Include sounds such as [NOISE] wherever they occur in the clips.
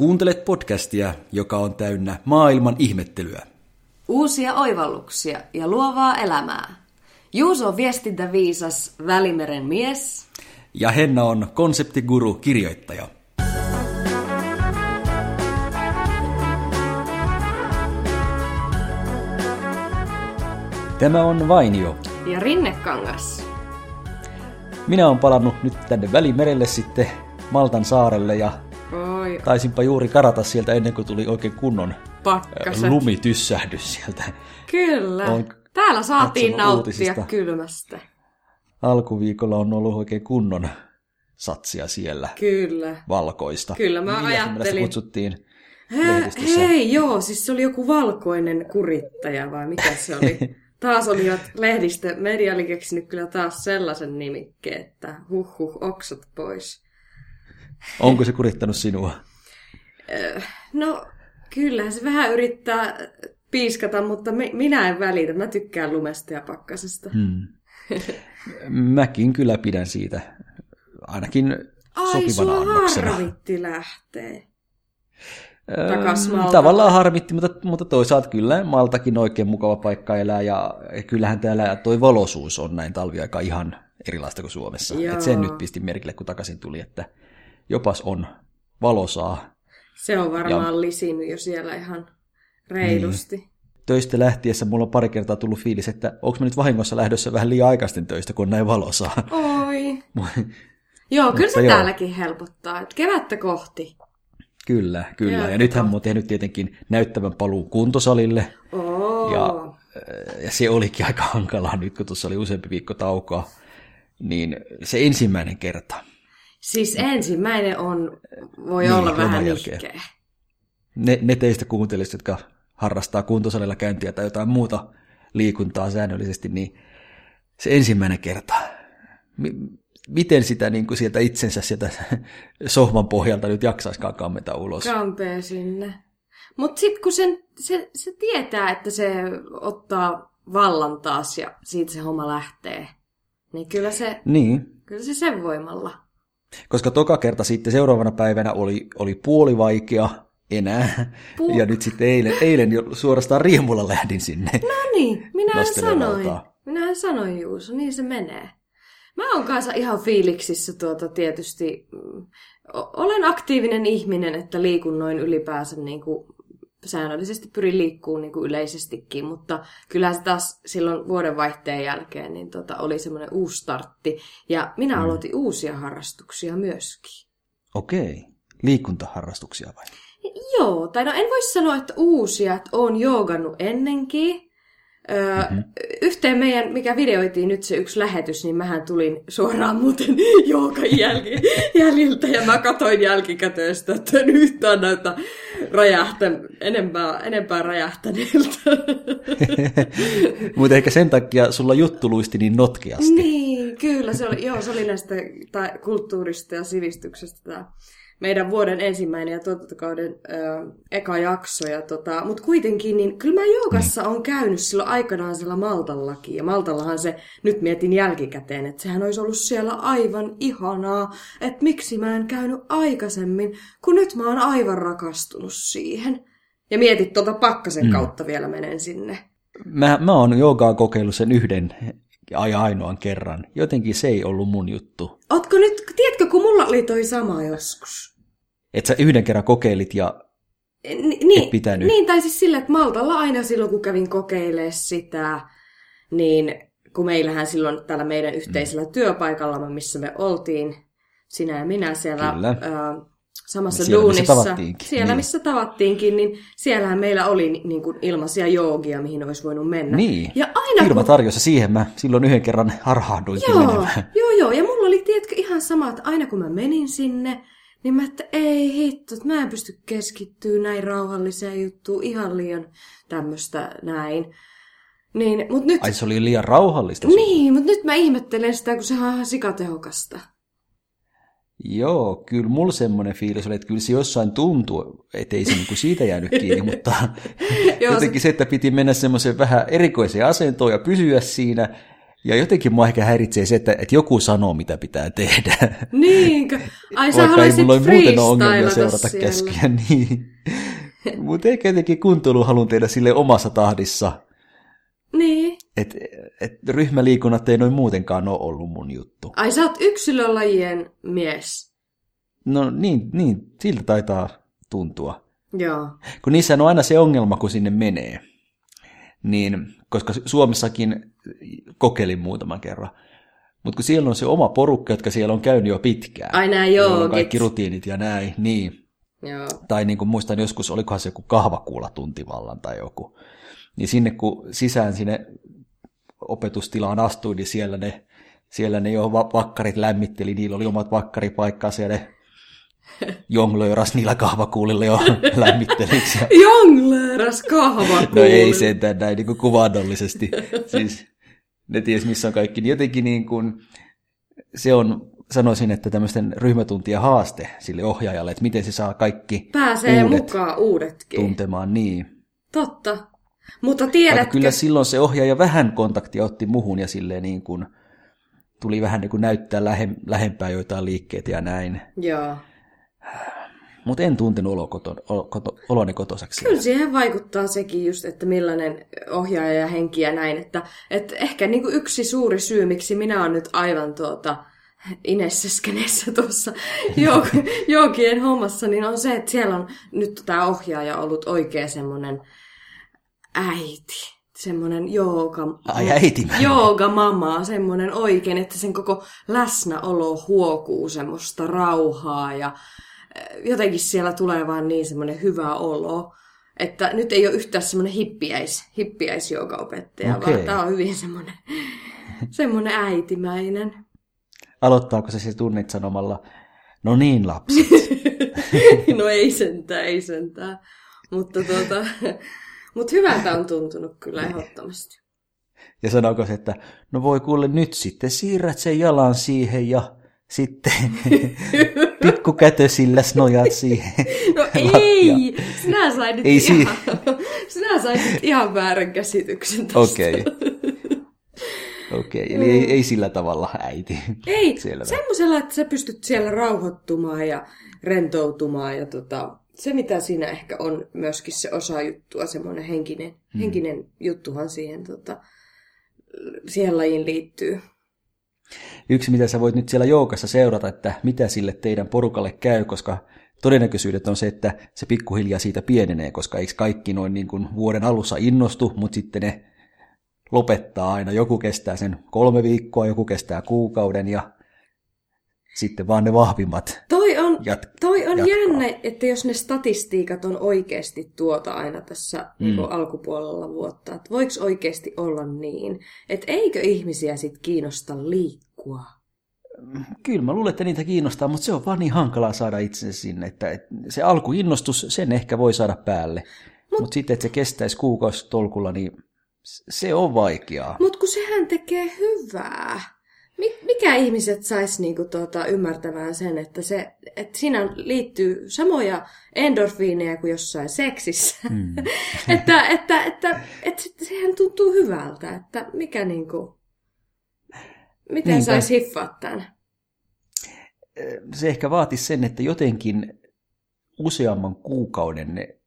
Kuuntelet podcastia, joka on täynnä maailman ihmettelyä. Uusia oivalluksia ja luovaa elämää. Juuso on viestintäviisas Välimeren mies. Ja Henna on konseptiguru kirjoittaja. Tämä on Vainio. Ja Rinnekangas. Minä olen palannut nyt tänne Välimerelle sitten Maltan saarelle ja Oi, taisinpa juuri karata sieltä ennen kuin tuli oikein kunnon pakkaset. lumityssähdys sieltä. Kyllä. Olen Täällä saatiin nauttia uutisista. kylmästä. Alkuviikolla on ollut oikein kunnon satsia siellä, Kyllä. valkoista. Kyllä, mä Millä ajattelin- kutsuttiin lehdistössä. hei, joo, siis se oli joku valkoinen kurittaja vai mikä se oli? [LAUGHS] Taas olivat lehdistö, media oli keksinyt kyllä taas sellaisen nimikkeen, että huh huh, oksat pois. Onko se kurittanut sinua? No, kyllähän se vähän yrittää piiskata, mutta me, minä en välitä. Mä tykkään lumesta ja pakkasesta. Hmm. Mäkin kyllä pidän siitä ainakin Ai, sopivana annoksena. harvitti lähtee. Öö. Tavallaan harmitti, mutta, mutta toisaalta kyllä Maltakin oikein mukava paikka elää ja kyllähän täällä toi valoisuus on näin talviaika ihan erilaista kuin Suomessa. Joo. Et sen nyt pistin merkille, kun takaisin tuli, että jopas on valosaa. Se on varmaan ja... lisinyt jo siellä ihan reilusti. Niin. Töistä lähtiessä mulla on pari kertaa tullut fiilis, että onko mä nyt vahingossa lähdössä vähän liian aikaisten töistä, kun näin valosaa. Oi. [LAUGHS] Joo, kyllä se joo. täälläkin helpottaa. Kevättä kohti. Kyllä, kyllä. Joo, ja nythän mä oon tehnyt tietenkin näyttävän paluun kuntosalille. Oo. Ja, äh, ja se olikin aika hankalaa nyt, kun tuossa oli useampi viikko taukoa. Niin se ensimmäinen kerta. Siis ensimmäinen on, voi Niin, olla vähän nihkeä. Ne, ne teistä kuuntelisitte, jotka harrastaa kuntosalilla käyntiä tai jotain muuta liikuntaa säännöllisesti, niin se ensimmäinen kerta. Miten sitä niin kuin sieltä itsensä sieltä [LAUGHS] sohvan pohjalta nyt jaksaiskaan kammeta ulos? Kampee sinne. Mutta sitten kun sen, se, se tietää, että se ottaa vallan taas ja siitä se homma lähtee, niin kyllä se, Niin, kyllä se sen voimalla. Koska toka kerta sitten seuraavana päivänä oli, oli puoli vaikea enää, Puh. ja nyt sitten eilen, eilen jo suorastaan riemulla lähdin sinne. No niin, minä sanoin. valtaa. Minä sanoin Juuso, niin se menee. Mä oon kanssa ihan fiiliksissä tuota tietysti. mm, Olen aktiivinen ihminen, että liikun noin ylipäänsä niin kuin säännöllisesti pyrin liikkuun niin kuin yleisestikin, mutta kyllä se taas silloin vuodenvaihteen jälkeen niin tota, oli semmoinen uusi startti. Ja minä mm. aloitin uusia harrastuksia myöskin. Okei, liikuntaharrastuksia vai? Joo, tai no en voi sanoa, että uusia, että oon joogannut ennenkin. Öö, mm-hmm. Yhteen meidän, mikä videoitiin nyt se yksi lähetys, niin mähän tulin suoraan muuten [LAUGHS] joogan jälki, [LAUGHS] jäljiltä ja mä katoin jälkikäteistä, että en yhtään näytä räjähtä, enempää, enempää räjähtäneeltä. [LAUGHS] Mutta ehkä sen takia sulla juttu luisti niin notkeasti. niin, kyllä, se oli, joo, se oli näistä tai kulttuurista ja sivistyksestä tämä meidän vuoden ensimmäinen ja tuotantokauden ö, eka jakso. Ja tota, Mutta kuitenkin, niin kyllä mä joogassa on käynyt silloin aikanaan siellä Maltallakin. Ja Maltallahan se, nyt mietin jälkikäteen, että sehän olisi ollut siellä aivan ihanaa. Että miksi mä en käynyt aikaisemmin, kun nyt mä oon aivan rakastunut siihen. Ja mietit tuota pakkasen mm. kautta vielä menen sinne. Mä, mä oon joogaa kokeillut sen yhden ja ainoan kerran. Jotenkin se ei ollut mun juttu. Ootko nyt, tiedätkö, kun mulla oli toi sama joskus. Et sä yhden kerran kokeilit ja Ni, niin, Et pitänyt. Niin, tai siis sillä, että Maltalla aina silloin, kun kävin kokeilemaan sitä, niin kun meillähän silloin tällä meidän yhteisellä mm. työpaikalla, missä me oltiin, sinä ja minä siellä Kyllä. Ö, samassa Siellä, missä duunissa, tavattiinkin, siellä niin. missä tavattiinkin, niin siellähän meillä oli ni- niin kuin ilmaisia joogia, mihin olisi voinut mennä. niin, Ja aina kun... tarjosi siihen mä silloin yhden kerran harhahduinkin Joo, menemään. joo, joo, ja mulla oli, tiedätkö, ihan sama, että aina kun mä menin sinne, niin mä, että ei hitto, että mä en pysty keskittyä näin rauhalliseen juttuun, ihan liian tämmöistä näin. Niin, mut nyt, Ai se oli liian rauhallista. sulle. niin, mut nyt mä ihmettelen sitä, kun sehän on ihan sikatehokasta. Joo, kyllä mulla semmoinen fiilis oli, että kyllä se jossain tuntuu, ettei se niinku siitä jäänyt kiinni, mutta [LAUGHS] jotenkin se, että piti mennä semmoiseen vähän erikoiseen asentoon ja pysyä siinä, Ja jotenkin mua ehkä häiritsee se, että, että joku sanoo, mitä pitää tehdä. Niinkö? Ai sä Vaikka ei haluaisit mulla ole muuten ole ongelmia seurata siellä. käskyjä. [LAUGHS] Niin. Mutta ehkä jotenkin kuntoilu haluan tehdä sille omassa tahdissa. Niin. Että et ryhmäliikunnat ei noin muutenkaan ole ollut mun juttu. Ai sä oot yksilölajien mies. No niin, niin siltä taitaa tuntua. Joo. Kun niissä on aina se ongelma, kun sinne menee. Niin, koska Suomessakin kokeilin muutaman kerran. Mutta kun siellä on se oma porukka, jotka siellä on käynyt jo pitkään. Ai nää joilla on joogit. kaikki rutiinit ja näin, niin. Joo. Tai niin kuin muistan joskus, olikohan se joku kahvakuula tuntivallan tai joku. Niin sinne kun sisään sinne opetustilaan astuin, niin siellä ne, siellä ne jo va- vakkarit lämmitteli, niillä oli omat vakkaripaikkansa ja ne [LAUGHS] jonglööras niillä kahvakuulilla jo [LAUGHS] lämmitteliksi. Ja... Jongleeras kahva No ei sentään näin niin kuin kuvaannollisesti. [LAUGHS] Siis ne ties missä on kaikki. Niin jotenkin niin kuin, se on, sanoisin, että tämmöisten ryhmätuntien haaste sille ohjaajalle, että miten se saa kaikki Pääsee uudet mukaan uudetkin. tuntemaan niin. Totta. Mutta Vaikka tiedätkö, kyllä silloin se ohjaaja vähän kontaktia otti muhun ja silleen niin kuin, tuli vähän niin kuin näyttää lähem, lähempää joitain liikkeitä ja näin. Joo. Mutta en tuntenut olo koto, olo, koto, oloni kotosaksi. Kyllä siihen vaikuttaa sekin just, että millainen ohjaaja ja henki ja näin. Että, että ehkä niin kuin yksi suuri syy, miksi minä olen nyt aivan tuota Inesseskenessä tuossa [LAUGHS] joukien hommassa, niin on se, että siellä on nyt tämä ohjaaja ollut oikein semmoinen äiti. Semmoinen jooga... Ai äiti mä. Jooga mama, semmoinen oikein, että sen koko läsnäolo huokuu semmoista rauhaa ja eh, jotenkin siellä tulee vaan niin semmoinen hyvä olo. Että nyt ei ole yhtään semmoinen hippiäis, hippiäisjoogaopettaja, Okei. vaan tämä on hyvin semmoinen, semmoinen äitimäinen. Aloittaako se se tunnit sanomalla, no niin lapsi, [LAUGHS] no ei sentään, ei sentään. Mutta tuota, mut hyvältä on tuntunut kyllä ehdottomasti. ja sanooko se, että no voi kuule nyt sitten siirrät sen jalan siihen ja sitten [LAUGHS] pikkukätösillä nojat siihen. [LAUGHS] No ei! Sinä sait nyt, Ei ihan, [LAUGHS] sinä sait nyt ihan väärän käsityksen tästä. Okei. Okei, eli ei, ei sillä tavalla äiti. Ei, Selvä. semmoisella, että sä pystyt siellä rauhoittumaan ja rentoutumaan. Ja tota, se, mitä siinä ehkä on myöskin se osa juttua, semmoinen henkinen, hmm. henkinen juttuhan siihen, tota, siihen lajiin liittyy. Yksi, mitä sä voit nyt siellä joukassa seurata, että mitä sille teidän porukalle käy, koska todennäköisyydet on se, että se pikkuhiljaa siitä pienenee, koska eikö kaikki noin niin kuin vuoden alussa innostu, mutta sitten ne lopettaa aina. Joku kestää sen kolme viikkoa, joku kestää kuukauden ja sitten vaan ne vahvimmat. Toi on, Jat- toi on jatkaa. jännä, että jos ne statistiikat on oikeasti tuota aina tässä mm. niin alkupuolella vuotta, että voiko oikeasti olla niin, että eikö ihmisiä sit kiinnosta liikkua? Kyllä mä luulen, että niitä kiinnostaa, mutta se on vaan niin hankalaa saada itsensä sinne, että se alkuinnostus, sen ehkä voi saada päälle. Mutta Mut sitten, että se kestäisi kuukausitolkulla, niin se on vaikeaa. Mutta kun sehän tekee hyvää. Mi- Mikä ihmiset sais niinku tuota ymmärtämään sen, että, se, että siinä liittyy samoja endorfiineja kuin jossain seksissä. Mm. [LAUGHS] että, että, että, että, että sehän tuntuu hyvältä, että mikä niinku... Miten Niinpä. sais hiffaa tämän? se ehkä vaatisi sen, että jotenkin useamman kuukauden ne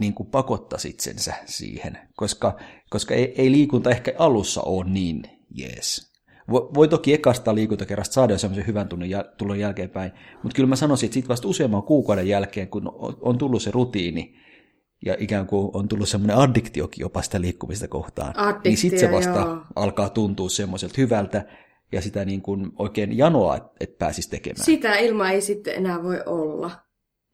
niin kuin pakottaisi itsensä siihen, koska, koska ei, ei liikunta ehkä alussa ole niin jees. Voi, toki ekasta liikuntakerrasta saada jo semmoisen hyvän tunnin jäl- tulon jälkeenpäin, mutta kyllä mä sanoisin, että sitten vasta useamman kuukauden jälkeen, kun on, on tullut se rutiini, ja ikään kuin on tullut semmoinen addiktiokin jopa sitä liikkumista kohtaan, Addiktio, niin sitten se vasta joo. alkaa tuntua semmoiselta hyvältä, ja sitä niin kuin oikein janoa, että et pääsisi tekemään. Sitä ilman ei sitten enää voi olla.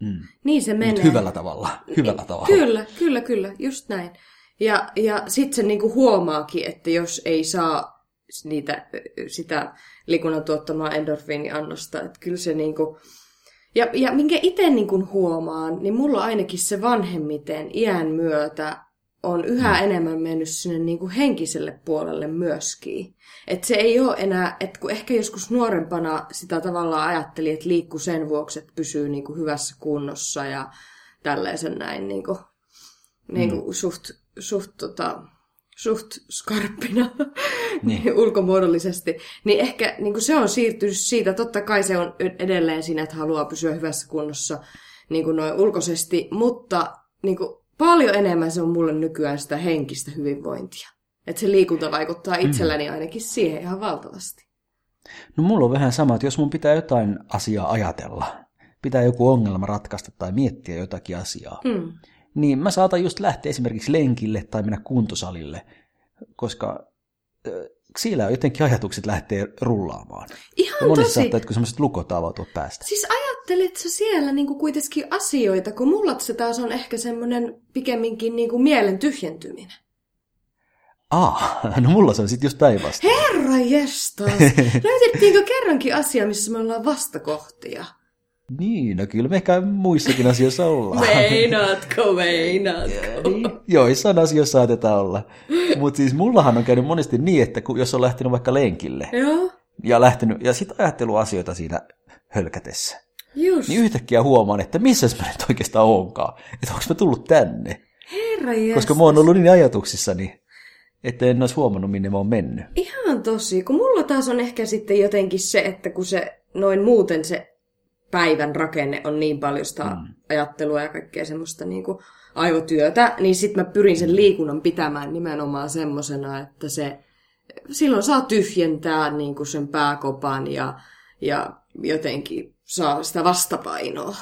Mm. Niin se menee. Mut hyvällä tavalla. Hyvällä tavalla. Kyllä, kyllä, kyllä, just näin. Ja, ja sitten se niinku huomaakin, että jos ei saa niitä, sitä liikunnan tuottamaa endorfiiniannosta, että kyllä se niinku... Ja, ja minkä itse niinku huomaan, niin mulla ainakin se vanhemmiten iän myötä on yhä enemmän mennyt sinne niinku henkiselle puolelle myöskin. Että se ei ole enää, että kun ehkä joskus nuorempana sitä tavallaan ajatteli, että liikkuu sen vuoksi, että pysyy niinku hyvässä kunnossa ja tällaisen näin niinku, niinku suht, suht tota, suht skarppina [LAUGHS] niin. [LAUGHS] ulkomuodollisesti, niin ehkä niin kuin se on siirtynyt siitä, totta kai se on edelleen siinä, että haluaa pysyä hyvässä kunnossa niin kuin noin ulkoisesti, mutta niin kuin paljon enemmän se on mulle nykyään sitä henkistä hyvinvointia. Että se liikunta vaikuttaa itselläni mm. ainakin siihen ihan valtavasti. No mulla on vähän sama, että jos mun pitää jotain asiaa ajatella, pitää joku ongelma ratkaista tai miettiä jotakin asiaa, mm. Niin mä saatan just lähteä esimerkiksi lenkille tai mennä kuntosalille, koska siellä jotenkin ajatukset lähtee rullaamaan. Ihan ja monesti saattaa, että kun sellaiset lukot avautua päästä. Siis ajattelet sä siellä niinku kuitenkin asioita, kun mulla se taas on ehkä semmoinen pikemminkin niinku mielen tyhjentyminen. Ah, [LAUGHS] no mulla se on sitten just päinvastoin. Herra jestas! [LAUGHS] Löytettiinkö kerrankin asia, missä me ollaan vastakohtia? Niin, no kyllä me ehkä muissakin asioissa ollaan. Meinaatko, meinaatko? Niin, joissain asioissa saatetaan olla. Mutta siis mullahan on käynyt monesti niin, että kun, jos on lähtenyt vaikka lenkille Joo. ja lähtenyt, ja sitten ajattelu asioita siinä hölkätessä, Just. niin yhtäkkiä huomaan, että missä mä nyt oikeastaan onkaan. Että onko mä tullut tänne. Herra jestas. Koska mä oon ollut niin ajatuksissani, että en olisi huomannut, minne mä oon mennyt. Ihan tosi, kun mulla taas on ehkä sitten jotenkin se, että kun se noin muuten se päivän rakenne on niin paljon sitä mm. ajattelua ja kaikkea semmoista niin kuin aivotyötä, niin sitten mä pyrin sen liikunnan pitämään nimenomaan semmosena, että se silloin saa tyhjentää niin kuin sen pääkopan ja, ja jotenkin saa sitä vastapainoa.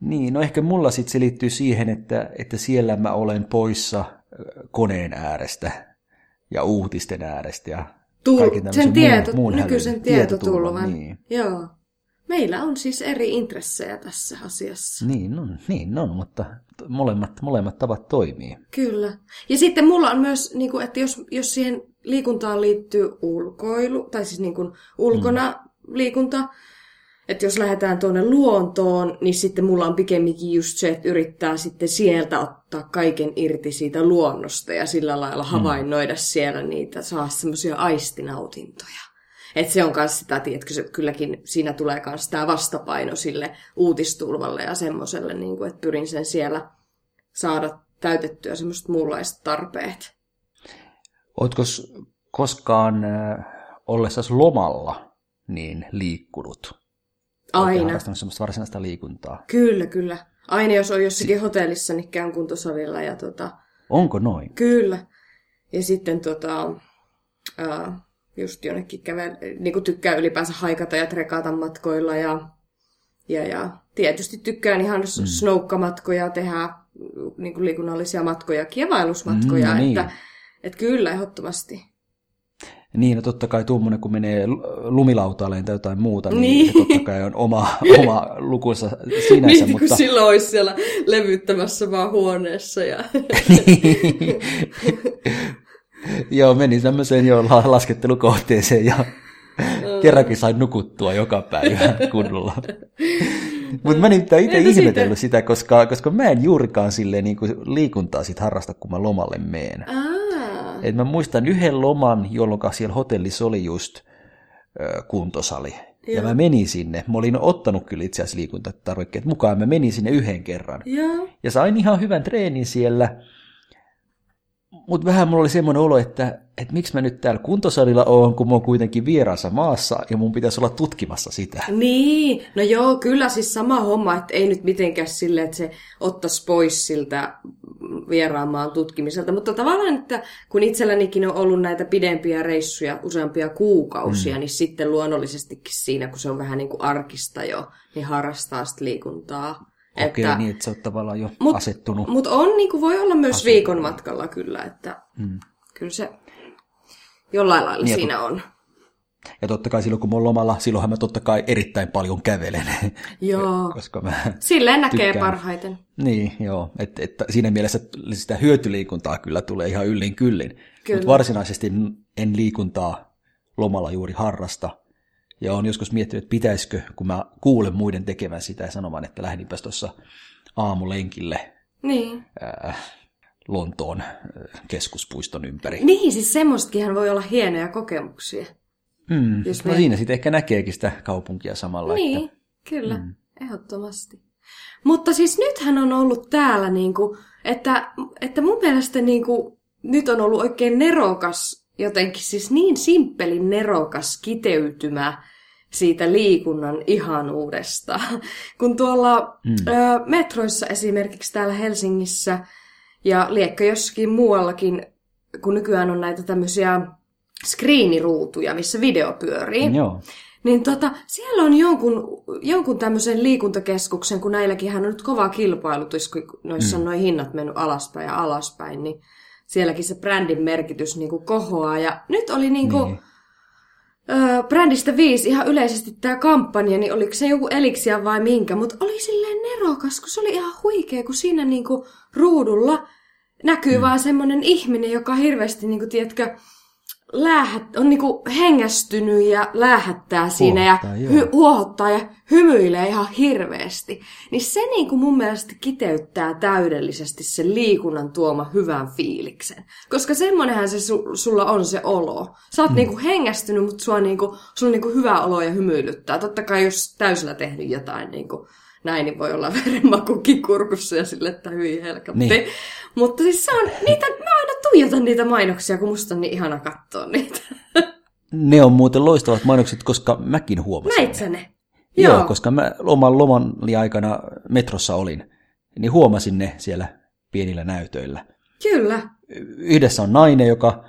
Niin, no ehkä mulla sitten se liittyy siihen, että, että siellä mä olen poissa koneen äärestä ja uutisten äärestä ja Tull- sen tieto, muun, muun nykyisen tietotulvan. Niin. Joo. Meillä on siis eri intressejä tässä asiassa. Niin on, niin on, mutta molemmat, molemmat tavat toimii. Kyllä. Ja sitten mulla on myös, niin kuin, että jos, jos siihen liikuntaan liittyy ulkoilu, tai siis niin kuin ulkona mm. liikunta, että jos lähdetään tuonne luontoon, niin sitten mulla on pikemminkin just se, että yrittää sitten sieltä ottaa kaiken irti siitä luonnosta ja sillä lailla mm. havainnoida mm. siellä niitä, saa semmoisia aistinautintoja. Että se on myös sitä, tiedätkö, se kylläkin siinä tulee myös tämä vastapaino sille uutistulvalle ja semmoiselle, niin kuin, että pyrin sen siellä saada täytettyä semmoiset muunlaiset tarpeet. Oletko koskaan ollessasi lomalla niin liikkunut? Aina. harrastanut semmoista varsinaista liikuntaa. Kyllä, kyllä. Aina jos on jossakin si- hotellissa, niin käyn kuntosalilla. Ja tota, Onko noin? Kyllä. Ja sitten tota, uh, just jonnekin kävel, niin kuin tykkää ylipäänsä haikata ja trekata matkoilla. Ja, ja, ja tietysti tykkään ihan mm. snoukkamatkoja tehdä, niin kuin liikunnallisia matkoja, kievailusmatkoja. Mm, no niin. että, että kyllä, ehdottomasti. Niin, no totta kai tuommoinen, kun menee lumilautaaleen tai jotain muuta, niin, niin totta kai on oma, [LAUGHS] oma lukunsa sinänsä. Niin, mutta... kun silloin olisi siellä levyttämässä vaan huoneessa. Ja... [LAUGHS] [LAUGHS] [LAUGHS] Joo, meni tämmöiseen jo laskettelukohteeseen ja [LAUGHS] kerrankin sain nukuttua joka päivä [LAUGHS] kunnolla. Mutta mä nimittäin itse ihmetellyt sitä, koska, koska mä en juurikaan silleen niin kuin liikuntaa sit harrasta, kun mä lomalle meen. Et mä muistan yhden loman, jolloin siellä hotellissa oli just ö, kuntosali. Joo. Ja mä menin sinne. Mä olin ottanut kyllä itse asiassa liikuntatarvikkeet mukaan. Mä menin sinne yhden kerran. Joo. Ja sain ihan hyvän treenin siellä. Mutta vähän mulla oli semmoinen olo, että, että miksi mä nyt täällä kuntosalilla oon, kun mä oon kuitenkin vieraassa maassa ja mun pitäisi olla tutkimassa sitä. Niin, no joo, kyllä siis sama homma, että ei nyt mitenkään sille, että se ottaisi pois siltä vieraan maan tutkimiselta. Mutta tavallaan, että kun itsellänikin on ollut näitä pidempiä reissuja useampia kuukausia, mm. niin sitten luonnollisestikin siinä, kun se on vähän niin kuin arkista jo, niin harrastaa sitä liikuntaa. Okei, että, niin että se on tavallaan jo mut, asettunut. Mutta on, niin kuin voi olla myös asettunut. viikon matkalla kyllä, että mm. kyllä se jollain lailla niin, siinä on. Ja totta kai silloin, kun mä oon lomalla, silloinhan mä totta kai erittäin paljon kävelen. [LAUGHS] Joo. [LAUGHS] koska mä Silleen näkee tykkään. parhaiten. Niin, joo. Et, et, siinä mielessä sitä hyötyliikuntaa kyllä tulee ihan yllin kyllin. Mutta varsinaisesti en liikuntaa lomalla juuri harrasta. Ja on joskus miettinyt, että pitäisikö, kun mä kuulen muiden tekevän sitä ja sanomaan, että lähdinpäs tuossa aamulenkille niin. ää, Lontoon keskuspuiston ympäri. Niin, siis semmoistakin voi olla hienoja kokemuksia. Mm. Jos no me... siinä sitten ehkä näkeekin sitä kaupunkia samalla. Niin, että... kyllä, mm. ehdottomasti. Mutta siis nythän on ollut täällä, niin kuin, että, että mun mielestä niin kuin, nyt on ollut oikein nerokas, jotenkin siis niin simppelin nerokas kiteytymä siitä liikunnan ihanuudesta. [LAUGHS] Kun tuolla mm. ö, metroissa esimerkiksi täällä Helsingissä ja liekkö jossakin muuallakin, kun nykyään on näitä tämmöisiä skriiniruutuja, missä video pyörii. Joo. Niin tota, siellä on jonkun, jonkun tämmöisen liikuntakeskuksen, kun näilläkin on nyt kova kilpailutus, kun noissa mm. on noin hinnat mennyt alaspäin ja alaspäin, niin sielläkin se brändin merkitys niin kuin kohoaa. Ja nyt oli niin kuin, niin. Öö, brändistä viisi ihan yleisesti tämä kampanja, niin oliko se joku eliksia vai minkä, mutta oli silleen nerokas, kun se oli ihan huikea, kun siinä niinku ruudulla näkyy mm. vaan semmoinen ihminen, joka hirveästi, niinku, tiedätkö, läähät, on niinku hengästynyt ja läähättää siinä huohottaa, ja hy, huohottaa ja hymyilee ihan hirveästi. Niin se niinku mun mielestä kiteyttää täydellisesti sen liikunnan tuoma hyvän fiiliksen. Koska semmonenhän se su, sulla on se olo. Sä oot mm. niinku hengästynyt, mutta sua niinku, sulla on niinku hyvä olo ja hymyilyttää. Totta kai jos täysillä tehnyt jotain niinku, näin, niin voi olla [LAUGHS] verenmakukin kurkussa ja sille, että hyvin helkatti. Niin. Mutta siis se on, niitä, mä aina tuijotan niitä mainoksia, kun musta on niin ihana katsoa niitä. Ne on muuten loistavat mainokset, koska mäkin huomasin Näit sä ne? Joo, Joo koska mä oman lomani aikana metrossa olin, niin huomasin ne siellä pienillä näytöillä. Kyllä. Yhdessä on nainen, joka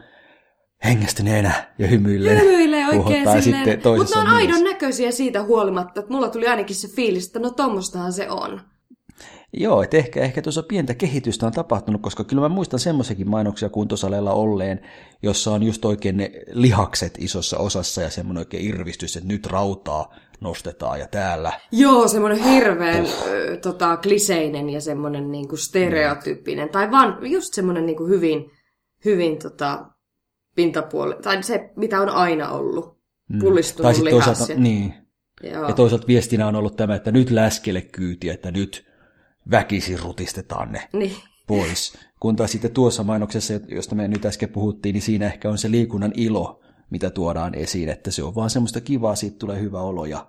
hengästyneenä ja hymyilee. Hymyilee oikein silleen. Mutta ne on aidon näköisiä siitä huolimatta, että mulla tuli ainakin se fiilis, että no tommostahan se on. Joo, että ehkä, ehkä tuossa pientä kehitystä on tapahtunut, koska kyllä mä muistan semmoisiakin mainoksia kuntosaleilla olleen, jossa on just oikein ne lihakset isossa osassa ja semmoinen oikein irvistys, että nyt rautaa nostetaan ja täällä. Joo, semmoinen hirveän ö, tota, kliseinen ja semmoinen niinku stereotyyppinen, tai vaan just semmoinen niinku hyvin, hyvin tota, pintapuoli, tai se mitä on aina ollut, mm. pullistunut mm. lihas. Niin. Joo. Ja toisaalta viestinä on ollut tämä, että nyt läskele kyytiä, että nyt väkisin rutistetaan ne niin. pois. Kun taas sitten tuossa mainoksessa, josta me nyt äsken puhuttiin, niin siinä ehkä on se liikunnan ilo, mitä tuodaan esiin, että se on vaan semmoista kivaa, siitä tulee hyvä olo ja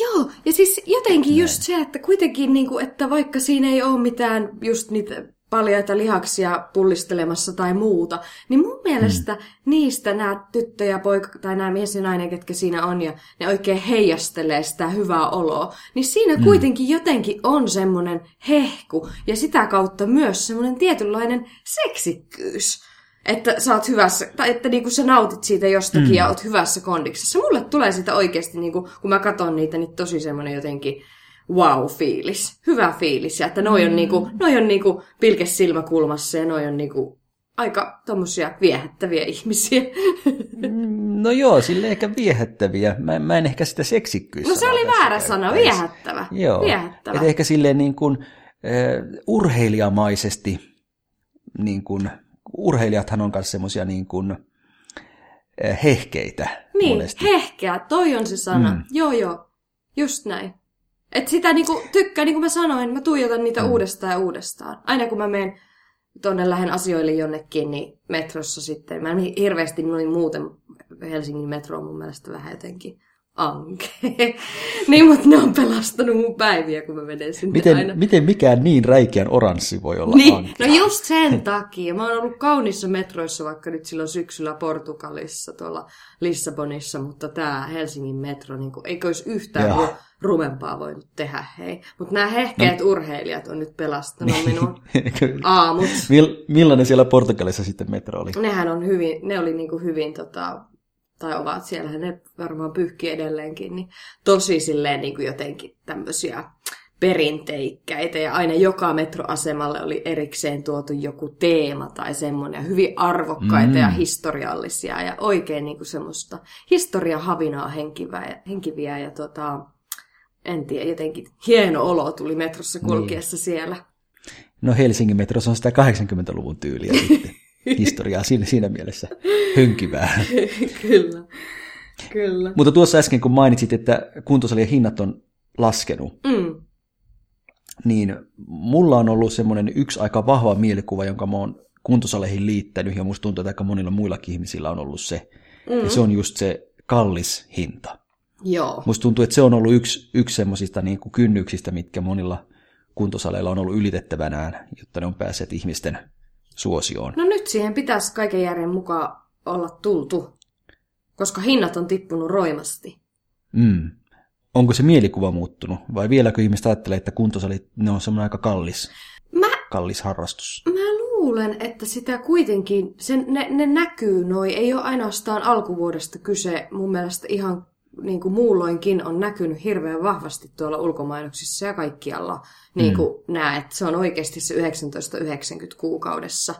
Joo, ja siis jotenkin Näin. just se, että kuitenkin, niin kuin, että vaikka siinä ei ole mitään just niitä paljaita lihaksia pullistelemassa tai muuta, niin mun mielestä mm. niistä nämä tyttö ja poika, tai nämä mies ja nainen, ketkä siinä on, ja ne oikein heijastelee sitä hyvää oloa, niin siinä mm. kuitenkin jotenkin on semmoinen hehku, ja sitä kautta myös semmoinen tietynlainen seksikkyys. Että sä oot hyvässä, tai että niinku sä nautit siitä jostakin mm. ja oot hyvässä kondiksessa. Mulle tulee sitä oikeasti, niinku, kun mä katson niitä, niin tosi semmoinen jotenkin wow-fiilis, hyvä fiilis. Ja että noi on, mm. niinku, noi on niinku pilke silmäkulmassa ja noi on niinku aika tommosia viehättäviä [LAUGHS] ihmisiä. Mm, no joo, sille ehkä viehättäviä. Mä, mä en ehkä sitä seksikkyys No se oli väärä sana, viehättävä. Joo, viehättävä. Et ehkä silleen niin kuin, uh, urheilijamaisesti, niin kuin, urheilijathan on myös semmoisia niin kuin, uh, hehkeitä. Niin, monesti. hehkeä, toi on se sana. Mm. Joo, joo, just näin. Et sitä niinku, tykkää, niin kuin mä sanoin, mä tuijotan niitä mm. uudestaan ja uudestaan. Aina kun mä menen tuonne lähden asioille jonnekin, niin metrossa sitten, mä en hirveästi noin muuten Helsingin metro on mun mielestä vähän jotenkin anke. [LAUGHS] niin, mutta ne on pelastanut mun päiviä, kun mä menen sinne miten, aina. Miten mikään niin räikeän oranssi voi olla niin? No just sen takia. Mä oon ollut kaunissa metroissa vaikka nyt silloin syksyllä Portugalissa, tuolla Lissabonissa, mutta tämä Helsingin metro, niin kuin, eikö olisi yhtään Joo. rumempaa voinut tehdä, hei. Mutta nämä hehkeät no. urheilijat on nyt pelastanut niin. minun [LAUGHS] aamut. Mill, millainen siellä Portugalissa sitten metro oli? Nehän on hyvin, ne oli niin kuin hyvin tota, tai ovat siellä, ne varmaan pyyhki edelleenkin, niin tosi silleen niin kuin jotenkin tämmöisiä perinteikkäitä ja aina joka metroasemalle oli erikseen tuotu joku teema tai semmoinen hyvin arvokkaita mm. ja historiallisia ja oikein niin kuin semmoista historiahavinaa henkiviä, ja, henkiviä ja tota, en tiedä, jotenkin hieno olo tuli metrossa niin. kulkiessa niin. siellä. No Helsingin metrossa on sitä 80-luvun tyyliä sitten. [LAUGHS] historiaa siinä, siinä mielessä hönkivää. [LAUGHS] kyllä, kyllä. Mutta tuossa äsken kun mainitsit, että kuntosalien hinnat on laskenut, mm. niin mulla on ollut semmoinen yksi aika vahva mielikuva, jonka mä oon kuntosaleihin liittänyt, ja musta tuntuu, että aika monilla muillakin ihmisillä on ollut se. Mm. Ja se on just se kallis hinta. Joo. Musta tuntuu, että se on ollut yksi, yksi semmoisista niin kynnyksistä, mitkä monilla kuntosaleilla on ollut ylitettävänään, jotta ne on päässeet ihmisten suosioon. No nyt siihen pitäisi kaiken järjen mukaan olla tultu, koska hinnat on tippunut roimasti. Mm. Onko se mielikuva muuttunut vai vieläkö ihmiset ajattelee, että kuntosalit ne on semmoinen aika kallis, Mä, kallis harrastus? mä luulen, että sitä kuitenkin, sen, ne, ne näkyy noi, ei ole ainoastaan alkuvuodesta kyse, mun mielestä ihan niin kuin muulloinkin on näkynyt hirveän vahvasti tuolla ulkomainoksissa ja kaikkialla. Niin kuin mm. näet, se on oikeasti se 1990 kuukaudessa.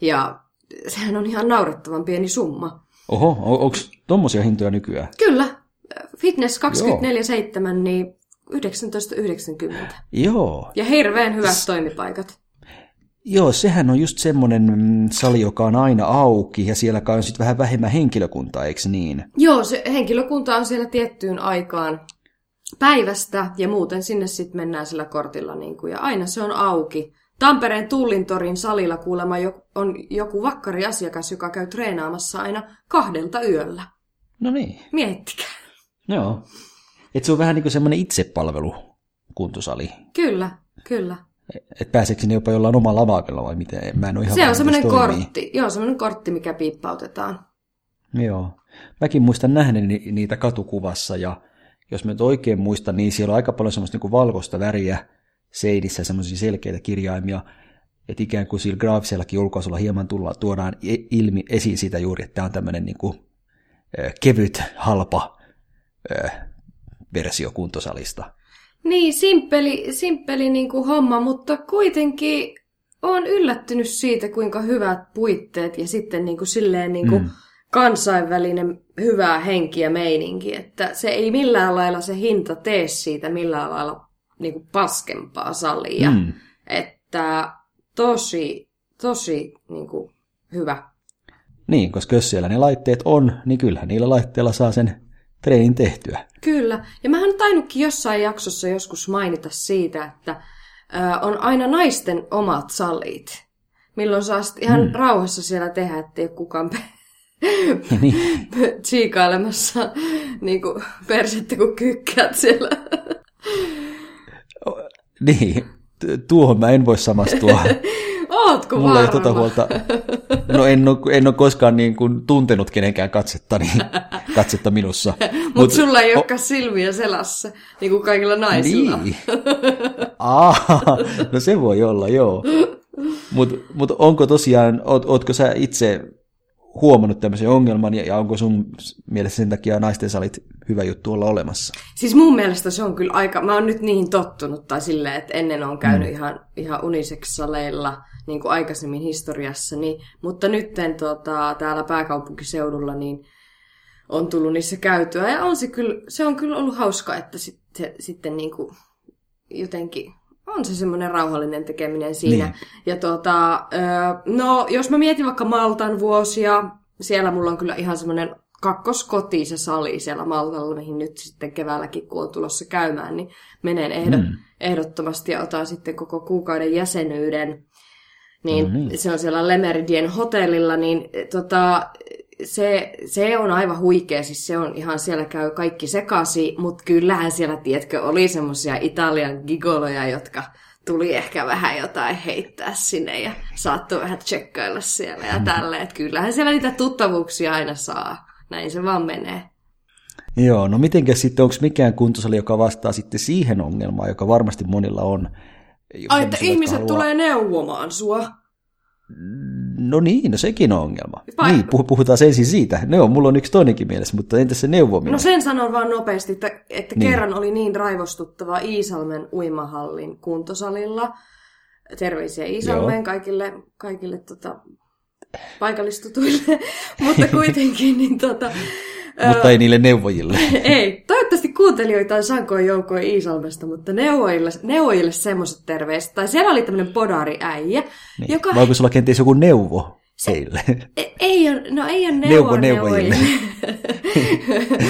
Ja sehän on ihan naurettavan pieni summa. Oho, on, onko tommosia hintoja nykyään? Kyllä, Fitness 24-7, niin 1990. Joo. Ja hirveän hyvät toimipaikat. Joo, sehän on just semmoinen mm, sali, joka on aina auki ja siellä on sitten vähän vähemmän henkilökuntaa, eikö niin? Joo, se henkilökunta on siellä tiettyyn aikaan päivästä ja muuten sinne sitten mennään sillä kortilla niin kuin, ja aina se on auki. Tampereen Tullintorin salilla kuulemma on joku vakkari asiakas, joka käy treenaamassa aina kahdelta yöllä. No niin, Miettikää. joo. Et se on vähän niin kuin semmoinen itsepalvelu kuntosali. Kyllä, kyllä. Että pääseekö sinne jopa jollain omalla lavakalla vai miten? Mä en ole ihan Se on semmoinen kortti. Joo, semmoinen kortti, mikä piippautetaan. Joo. Mäkin muistan nähneeni niitä katukuvassa ja jos mä nyt oikein muistan, niin siellä on aika paljon semmoista niin kuin valkoista väriä seinissä, semmoisia selkeitä kirjaimia, että ikään kuin sillä graafisellakin ulkoasulla hieman tulla, tuodaan ilmi esiin sitä juuri, että tämä on tämmöinen niin kuin, kevyt, halpa ö, versio kuntosalista. Niin, simppeli, simppeli niin kuin homma, mutta kuitenkin olen yllättynyt siitä, kuinka hyvät puitteet ja sitten niin kuin silleen niin kuin Mm. kansainvälinen hyvä henki ja meininki. Että se ei millään lailla se hinta tee siitä millään lailla niin kuin paskempaa salia. Mm. Että tosi, tosi niin kuin hyvä. Niin, koska jos siellä ne laitteet on, niin kyllähän niillä laitteilla saa sen treenin tehtyä. Kyllä. Ja mähän on tainnutkin jossain jaksossa joskus mainita siitä, että ö, on aina naisten omat salit. Milloin saa ihan mm. rauhassa siellä tehdä, ettei ole kukaan pe- [LAUGHS] niin. tsiikailemassa niin kuin persettä, kun kykkäät siellä. Niin, tuohon mä en voi samastua. [LAUGHS] Ootko Mulla varma? ei tota huolta. No en ole, en ole koskaan niin kuin tuntenut kenenkään katsetta, niin, [LAUGHS] katsetta minussa. Mutta Mut sulla ei olekaan silmiä selässä, niin kuin kaikilla naisilla. Niin. Aa, no se voi olla, joo. [LAUGHS] Mutta mut onko tosiaan, oot, ootko sä itse huomannut tämmöisen ongelman ja, ja onko sun mielestä sen takia naisten salit hyvä juttu olla olemassa? Siis mun mielestä se on kyllä aika, mä oon nyt niihin tottunut, tai silleen, että ennen on käynyt mm. ihan, ihan unisex-saleilla, niin kuin aikaisemmin historiassa, niin, mutta nyt tota, täällä pääkaupunkiseudulla niin on tullut niissä käytyä, ja on se, kyllä, se on kyllä ollut hauska, että sitten, sitten niin kuin jotenkin on se semmoinen rauhallinen tekeminen siinä. Niin. Ja ö, no, jos mä mietin vaikka Maltan vuosia, siellä mulla on kyllä ihan semmoinen kakkoskoti se sali siellä Maltalla, mihin nyt sitten keväälläkin, kun on tulossa käymään, niin menen ehdot, mm. ehdottomasti ja otan sitten koko kuukauden jäsenyyden. Niin, No niin. se on siellä Lemeridien hotellilla, niin tota, se, se on aivan huikea, siis se on ihan, siellä käy kaikki sekasi, mutta kyllähän siellä, tiedätkö, oli semmoisia Italian gigoloja, jotka tuli ehkä vähän jotain heittää sinne ja saattoi vähän tsekkailla siellä ja tälleen, että kyllähän siellä niitä tuttavuuksia aina saa, näin se vaan menee. Joo, no mitenkäs sitten, onko mikään kuntosali, joka vastaa sitten siihen ongelmaan, joka varmasti monilla on? Ai, että ihmiset jotka tulee neuvomaan sua. No niin, no sekin on ongelma. Vai- Niin, puh- puhutaan ensin siitä. Ne on, mulla on yksi toinenkin mielessä, mutta entäs se neuvominen? No sen sanon vaan nopeasti, että, että Niin. niin. kerran oli niin raivostuttava Iisalmen uimahallin kuntosalilla. Terveisiä Iisalmeen Joo. kaikille, kaikille tota, paikallistutuille, [LAUGHS] mutta kuitenkin niin tota, Mutta ei niille neuvojille. [LAUGHS] ei. Toivottavasti kuuntelijoita on sankoin joukkoja Iisalmesta, mutta neuvojille, neuvojille semmoiset terveiset. Tai siellä oli tämmöinen podari-äijä, Niin. joka Vai onko sulla kenties joku neuvo heille? E- Ei ole, no ei ole Neuvo neuvoa neuvojille. neuvojille.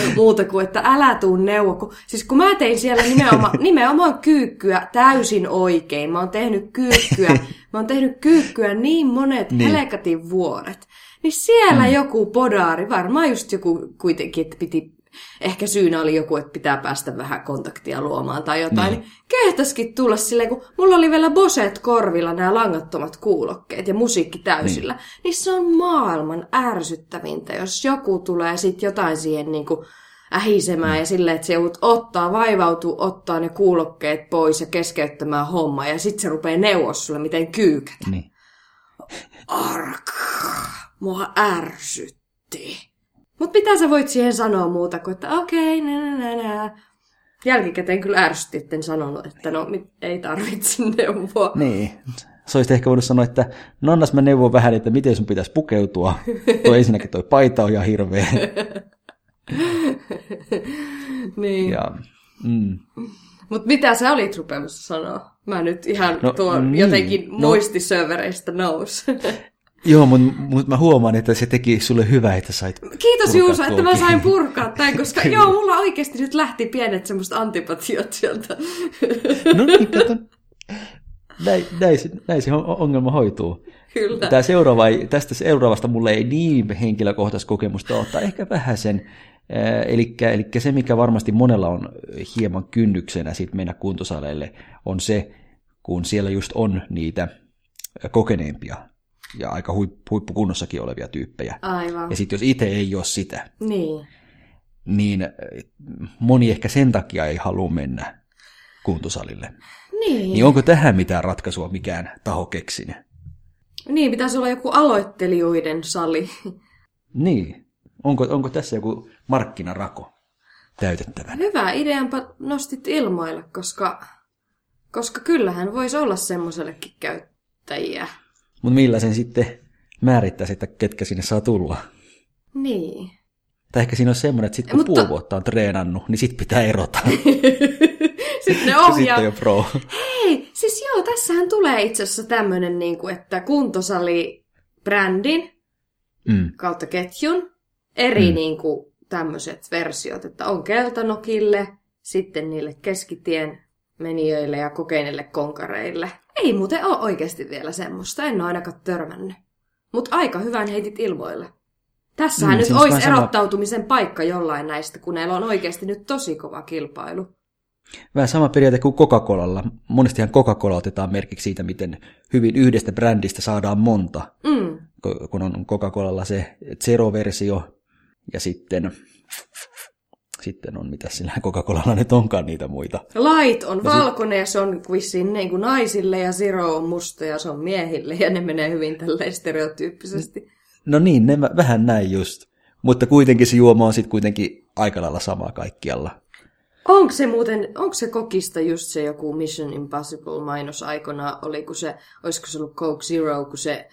[LAUGHS] Muuta kuin, että älä tuu neuvo. Kun, siis kun mä tein siellä nimenomaan, [LAUGHS] nimenomaan kyykkyä täysin oikein. Mä oon tehnyt kyykkyä, mä oon tehnyt kyykkyä niin monet Niin. helkatin vuodet. Niin siellä mm. joku podaari, varmaan just joku kuitenkin, että piti ehkä syynä oli joku, että pitää päästä vähän kontaktia luomaan tai jotain, niin, niin kehtäskin tulla silleen, kun mulla oli vielä Boset korvilla nämä langattomat kuulokkeet ja musiikki täysillä, niin, niin se on maailman ärsyttävintä, jos joku tulee sitten jotain siihen niin kuin ähisemään mm. ja silleen, että se joudut ottaa, vaivautuu ottaa ne kuulokkeet pois ja keskeyttämään hommaa ja sitten se rupeaa neuvoa sulle, miten kyykätä. Niin. Ark, mua ärsytti. Mutta mitä sä voit siihen sanoa muuta kuin, että okei, okay, nä, nä, nä. Jälkikäteen kyllä ärsytti, etten sanonut, että no ei tarvitse [LAUGHS] neuvoa. Niin, sä olisit ehkä voinut sanoa, että no annas mä neuvon vähän, että miten sun pitäisi pukeutua. Tuo [LAUGHS] ensinnäkin toi paita on ihan hirveä. [LAUGHS] niin. Ja, mm. Mutta mitä sä olit rupeamassa sanoa? Mä nyt ihan no, tuo niin. jotenkin no, muistisövereistä nous. [LAUGHS] Joo, mutta mut mä huomaan, että se teki sulle hyvää, että sait Kiitos Juuso, että mä sain purkaa tämän, [LAUGHS] koska joo, mulla oikeasti nyt lähti pienet semmoista antipatiot sieltä. [LAUGHS] no niin, kato. Näin, näin, näin se ongelma hoituu. Kyllä. Tämä seuraava, tästä seuraavasta mulle ei niin henkilökohtaista kokemusta ottaa, ehkä vähän sen. Eli, eli se, mikä varmasti monella on hieman kynnyksenä sit mennä kuntosaleille, on se, kun siellä just on niitä kokeneempia ja aika huippukunnossakin olevia tyyppejä. Aivan. Ja sitten jos itse ei ole sitä, niin. niin moni ehkä sen takia ei halua mennä kuntosalille. Niin. Niin onko tähän mitään ratkaisua mikään taho keksinyt? Niin, pitäisi olla joku aloittelijoiden sali. Niin. Onko, onko tässä joku markkinarako täytettävänä? Hyvä ideanpa nostit ilmoille, koska, koska kyllähän voisi olla semmoisellekin käyttäjiä. Mutta millä sen sitten määrittäisi, että ketkä sinne saa tulla? Niin. Tai ehkä siinä on semmoinen, että sitten kun Mutta... puoli vuotta on treenannut, niin sitten pitää erota. [LAUGHS] sitten ne ohjaa. sitten jo pro. Hei, siis joo, tässähän tulee itse asiassa tämmöinen, niin kuin, että kuntosali brändin mm. kautta ketjun eri mm. niin kuin, tämmöiset versiot, että on keltanokille, sitten niille keskitien menijöille ja kokeneille konkareille. Ei muuten ole oikeasti vielä semmoista, en ole ainakaan törmännyt. Mutta aika hyvän heitit ilmoille. Tässähän mm, nyt olisi erottautumisen sama... paikka jollain näistä, kun näillä on oikeasti nyt tosi kova kilpailu. Vähän sama periaate kuin Coca-Colalla. Monestihan Coca-Cola otetaan merkiksi siitä, miten hyvin yhdestä brändistä saadaan monta. Mm. Kun on Coca-Colalla se Zero-versio ja sitten sitten on, mitä sillä Coca-Colalla nyt onkaan niitä muita. Light on ja valkoinen ja se on vissiin niin kuin naisille ja Zero on musta ja se on miehille ja ne menee hyvin tälleen stereotyyppisesti. No niin, ne vähän näin just. Mutta kuitenkin se juoma on sitten kuitenkin aika lailla sama kaikkialla. Onko se muuten, onko se kokista just se joku Mission Impossible mainos aikana, oli kun se, olisiko se ollut Coke Zero, kun se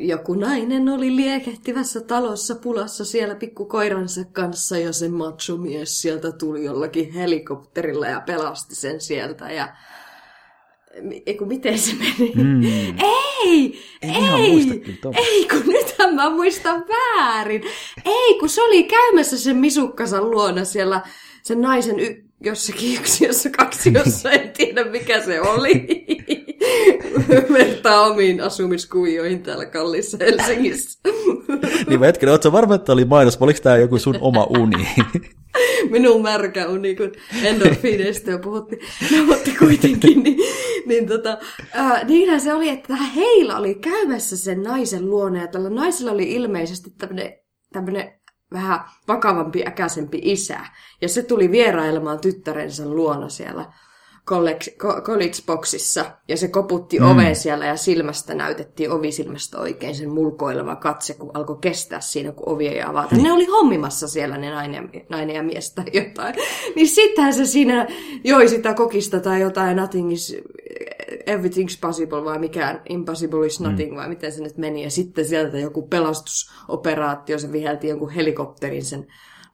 joku nainen oli liekehtivässä talossa pulassa siellä pikkukoiransa kanssa ja se machomies sieltä tuli jollakin helikopterilla ja pelasti sen sieltä ja Eiku, miten se meni? Mm. Ei! Ei! Ei, kun nythän mä muistan väärin. Ei, kun se oli käymässä sen misukkansa luona siellä sen naisen y- jossakin yksiössä, kaksiossa, [LAUGHS] en tiedä mikä se oli. [LAUGHS] Vertaa omiin asumiskuvioihin täällä kallissa Helsingissä. [LAUGHS] niin mä hetken, ootko varma, että oli mainos, oliko tämä joku sun oma uni? [LAUGHS] Minun märkä uni, kun endorfiineista jo puhuttiin. No, mutta kuitenkin, niin, niin tota, ää, niinhän se oli, että heillä oli käymässä sen naisen luona, ja tällä naisella oli ilmeisesti tämmöinen tämmöinen vähän vakavampi, äkäisempi isä. Ja se tuli vierailemaan tyttärensä luona siellä college boxissa ja se koputti mm. oveen siellä ja silmästä näytettiin ovisilmästä oikein sen mulkoileva katse, kun alkoi kestää siinä, kun ovi ei avata. Niin. Ne oli hommimassa siellä ne nainen, nainen ja mies tai jotain. Niin sittenhän se siinä joi sitä kokista tai jotain nothing is everything's possible vai mikään impossible is nothing mm. vai miten se nyt meni. Ja sitten sieltä joku pelastusoperaatio, se vihelti jonkun helikopterin sen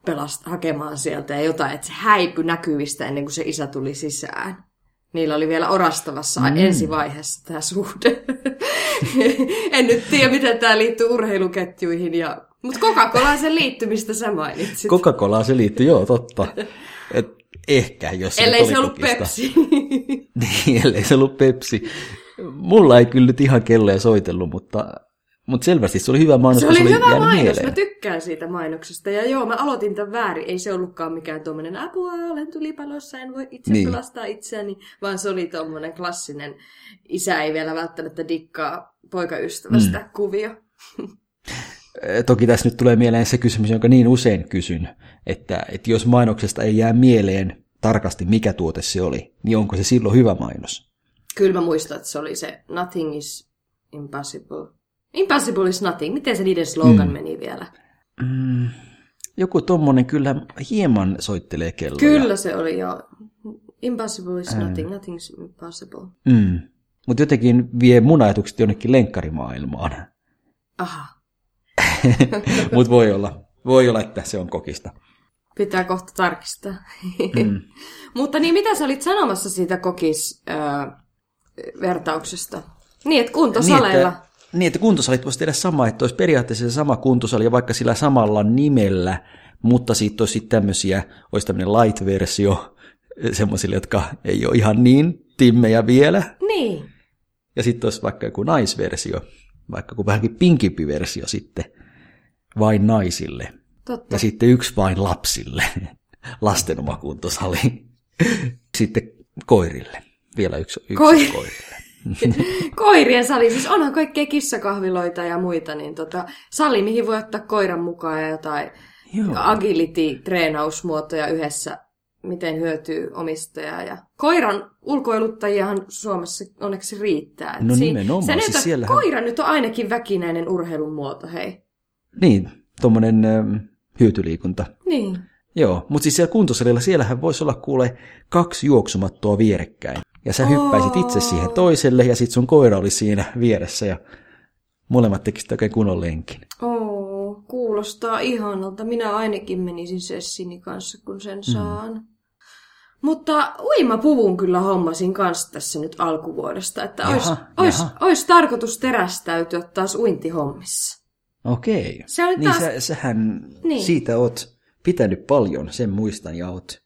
pelast hakemaan sieltä ja jotain, että se häipy näkyvistä ennen kuin se isä tuli sisään. Niillä oli vielä orastavassa mm. ensivaiheessa tämä suhde. [LAUGHS] en nyt tiedä, miten tämä liittyy urheiluketjuihin. Ja... Mutta Coca-Cola se liittyy, mistä sä mainitsit. Coca-Cola se liittyy, joo, totta. Et ehkä, jos Ellei se ollut kokista. Pepsi. [LAUGHS] niin, ellei se ollut Pepsi. Mulla ei kyllä nyt ihan kelleen soitellut, mutta Mutta selvästi se oli hyvä mainos, Se kun oli hyvä mainos, mieleen. mä tykkään siitä mainoksesta. Ja joo, mä aloitin tämän väärin. Ei se ollutkaan mikään tuommoinen apua, olen tulipalossa, en voi itse Niin. niin. pelastaa itseäni. Vaan se oli tuommoinen klassinen, isä ei vielä välttämättä dikkaa poikaystävästä mm. kuvio. Eh, Toki tässä nyt tulee mieleen se kysymys, jonka niin usein kysyn, että, että jos mainoksesta ei jää mieleen tarkasti, mikä tuote se oli, niin onko se silloin hyvä mainos? Kyllä mä muistan, että se oli se Nothing is impossible. Impossible is nothing. Miten se niiden slogan mm. meni vielä? Mm, joku tommonen kyllä hieman soittelee kelloja. Kyllä se oli jo. Impossible is nothing. Nothing is impossible. Mm. Mutta jotenkin vie mun ajatukset jonnekin lenkkarimaailmaan. Aha. [LAUGHS] Mutta voi olla, voi olla, että se on kokista. Pitää kohta tarkistaa. Mm. [LAUGHS] Mutta niin, mitä sä olit sanomassa siitä kokis-vertauksesta? Niin, että kuntosaleilla. Niin, että, niin, että kuntosalit voisi tehdä sama, että olisi periaatteessa se sama kuntosali ja vaikka sillä samalla nimellä, mutta siitä olisi sitten tämmöisiä, olisi tämmöinen light-versio semmoisille, jotka ei ole ihan niin timmejä vielä. Niin. Ja sitten olisi vaikka joku naisversio, vaikka joku vähänkin pinkimpi versio sitten vain naisille. Totta. Ja sitten yksi vain lapsille, [LAUGHS] lasten oma kuntosali. [LAUGHS] Sitten koirille, vielä yksi, yksi Koi- koirille. [LAUGHS] Koirien sali, siis onhan kaikkea kissakahviloita ja muita, niin tota, sali, mihin voi ottaa koiran mukaan ja jotain Joo. agility-treenausmuotoja yhdessä, miten hyötyy omistajaa. Ja koiran ulkoiluttajiahan Suomessa onneksi riittää. Et No siin- nimenomaan, Se nyt siis siellähän- Koira nyt on ainakin väkinäinen urheilun muoto, hei. Niin, tuommoinen hyötyliikunta. Niin. Joo, mutta siis siellä kuntosalilla, siellähän voisi olla kuule kaksi juoksumattoa vierekkäin. Ja sä hyppäisit itse siihen toiselle ja sit sun koira oli siinä vieressä ja molemmat tekisivät oikein kunnon lenkin. Oo, kuulostaa ihanalta. Minä ainakin menisin Sessini kanssa, kun sen saan. Mutta uimapuvun kyllä hommasin kanssa tässä nyt alkuvuodesta, että Jaha, olisi ois, jaha. ois tarkoitus terästäytyä taas uintihommissa. Okei. Se oli niin taas- sä, sähän Niin. siitä oot pitänyt paljon, sen muistan, ja oot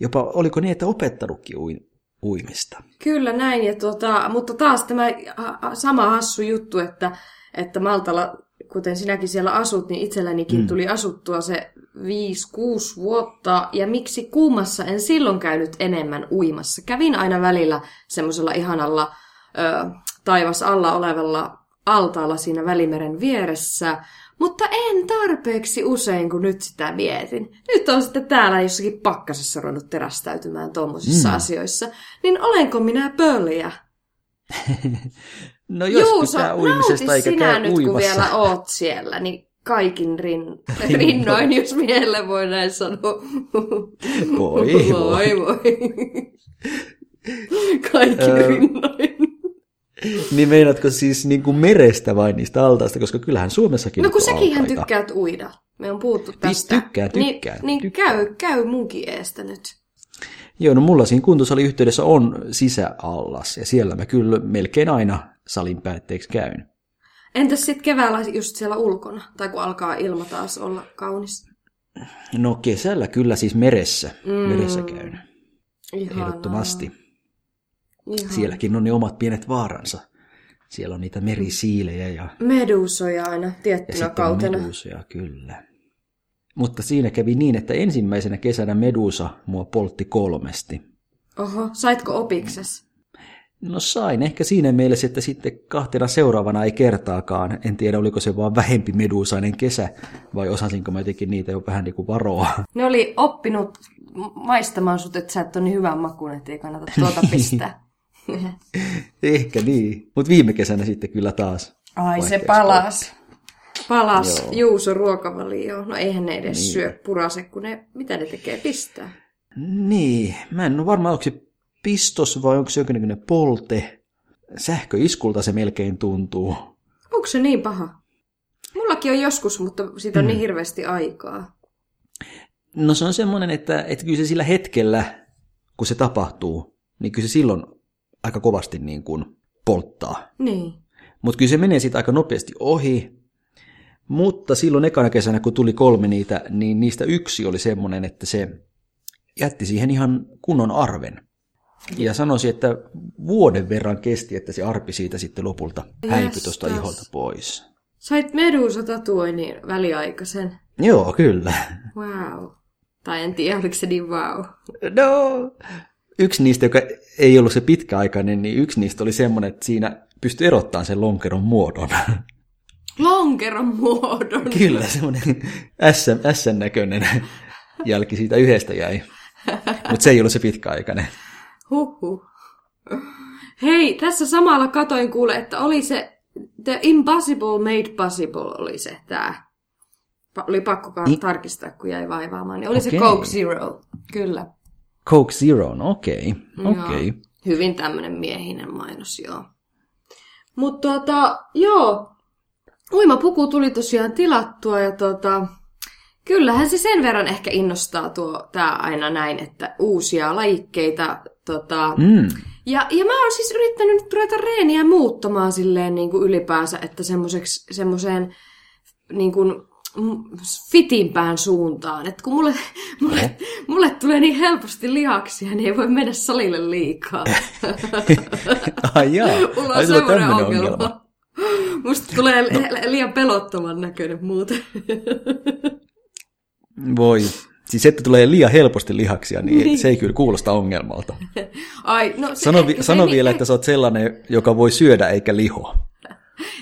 jopa, oliko niin, että opettanutkin ui, uimista? Kyllä näin, ja tuota, mutta taas tämä sama hassu juttu, että, että Maltalla, kuten sinäkin siellä asut, niin itsellänikin mm. tuli asuttua se 5-6 vuotta, ja miksi kuumassa en silloin käynyt enemmän uimassa. Kävin aina välillä semmoisella ihanalla ö, taivas alla olevalla altaalla siinä Välimeren vieressä, mutta en tarpeeksi usein, kun nyt sitä mietin. Nyt on sitten täällä jossakin pakkasessa ruvennut terästäytymään tuommoisissa mm. asioissa. Niin olenko minä pöliä? [LAUGHS] No jos Juuso, pitää uimisesta eikä sinä nyt, kun uimassa. vielä [LAUGHS] oot siellä, niin kaikin rin, rinnoin, jos miehelle voi näin sanoa. Voi, voi. [LAUGHS] voi. voi. Kaikin rinnoin. [LAUGHS] Niin meinaatko siis niin kuin merestä vai niistä altaista, koska kyllähän Suomessakin No kun on säkin altaita. tykkäät uida. Me on puhuttu tästä. tykkään, Niin, tykkään, niin tykkään. käy, käy munkin eestä nyt. Joo, no mulla siinä kuntosaliyhteydessä on sisäallas, ja siellä mä kyllä melkein aina salin päätteeksi käyn. Entäs sitten keväällä just siellä ulkona? Tai kun alkaa ilma taas olla kaunis? No kesällä kyllä siis meressä, mm. meressä käyn, Ihanaa. ehdottomasti. Ihanaa. Sielläkin on ne omat pienet vaaransa. Siellä on niitä merisiilejä ja, Medusoja aina ja tiettynä on kautena. meduusoja, kyllä. Mutta siinä kävi niin, että ensimmäisenä kesänä medusa mua poltti kolmesti. Oho, saitko opikses? No sain, ehkä siinä mielessä, että sitten kahtena seuraavana ei kertaakaan. En tiedä, oliko se vaan vähempi meduusainen kesä, vai osasinko mä jotenkin niitä jo vähän niin kuin varoa. Ne oli oppinut maistamaan sut, että sä et ole niin hyvän makuun, että ei kannata tuota [LAUGHS] pistää. [LAUGHS] Ehkä niin. Mutta viime kesänä sitten kyllä taas. Ai se palas. Palas Joo. Juuso ruokavalio. No eihän ne edes Niin. syö purase, kun ne, mitä ne tekee, pistää. Niin, mä en ole varma, onko se pistos vai onko se jonkinnäköinen polte. Sähköiskulta se melkein tuntuu. Onko se niin paha? Mullakin on joskus, mutta siitä on niin hirveästi aikaa. No se on semmoinen, että, että kyllä se sillä hetkellä, kun se tapahtuu, niin kyllä se silloin aika kovasti niin kuin polttaa. Niin. Mutta kyllä se menee siitä aika nopeasti ohi. Mutta silloin ekana kesänä, kun tuli kolme niitä, niin niistä yksi oli semmoinen, että se jätti siihen ihan kunnon arven. Ja sanoisin, että vuoden verran kesti, että se arpi siitä sitten lopulta häipyi tuosta iholta pois. Sait Medusa-tatuoinnin väliaikaisen. Joo, kyllä. Wow. Tai en tiedä, oliko se niin wow. No, yksi niistä, joka ei ollut se pitkäaikainen, niin yksi niistä oli semmoinen, että siinä pystyi erottamaan sen lonkeron muodon. Lonkeron muodon. Kyllä, semmoinen S-näköinen jälki siitä yhdestä jäi. Mutta se ei ollut se pitkäaikainen. Huhhuh. Hei, tässä samalla katoin kuule, että oli se The Impossible Made Possible oli se tää. Pa- oli pakko I... tarkistaa, kun jäi vaivaamaan. Niin oli okay. se Coke Zero, kyllä. Coke Zero, no okei. Okay. Okay. Hyvin tämmönen miehinen mainos, joo. Mutta tota, joo, uimapuku tuli tosiaan tilattua ja tota, kyllähän se sen verran ehkä innostaa tuo tää aina näin, että uusia lajikkeita tota, mm. Ja, ja mä oon siis yrittänyt nyt ruveta reeniä muuttamaan silleen niin kuin ylipäänsä, että semmoiseen niin kuin fitimpään suuntaan. Että kun mulle, [LAUGHS] mulle, mulle tulee niin helposti lihaksia, niin ei voi mennä salille liikaa. [LAUGHS] Ai jaa. Mulla on semmoinen ongelma. ongelma. Musta tulee liian pelottoman näköinen muuten. [LAUGHS] Voi. Siis että tulee liian helposti lihaksia, niin, niin. se ei kyllä kuulosta ongelmalta. Ai, no, se, sano, vi, sano vielä, että sä oot sellainen, joka voi syödä eikä lihoa.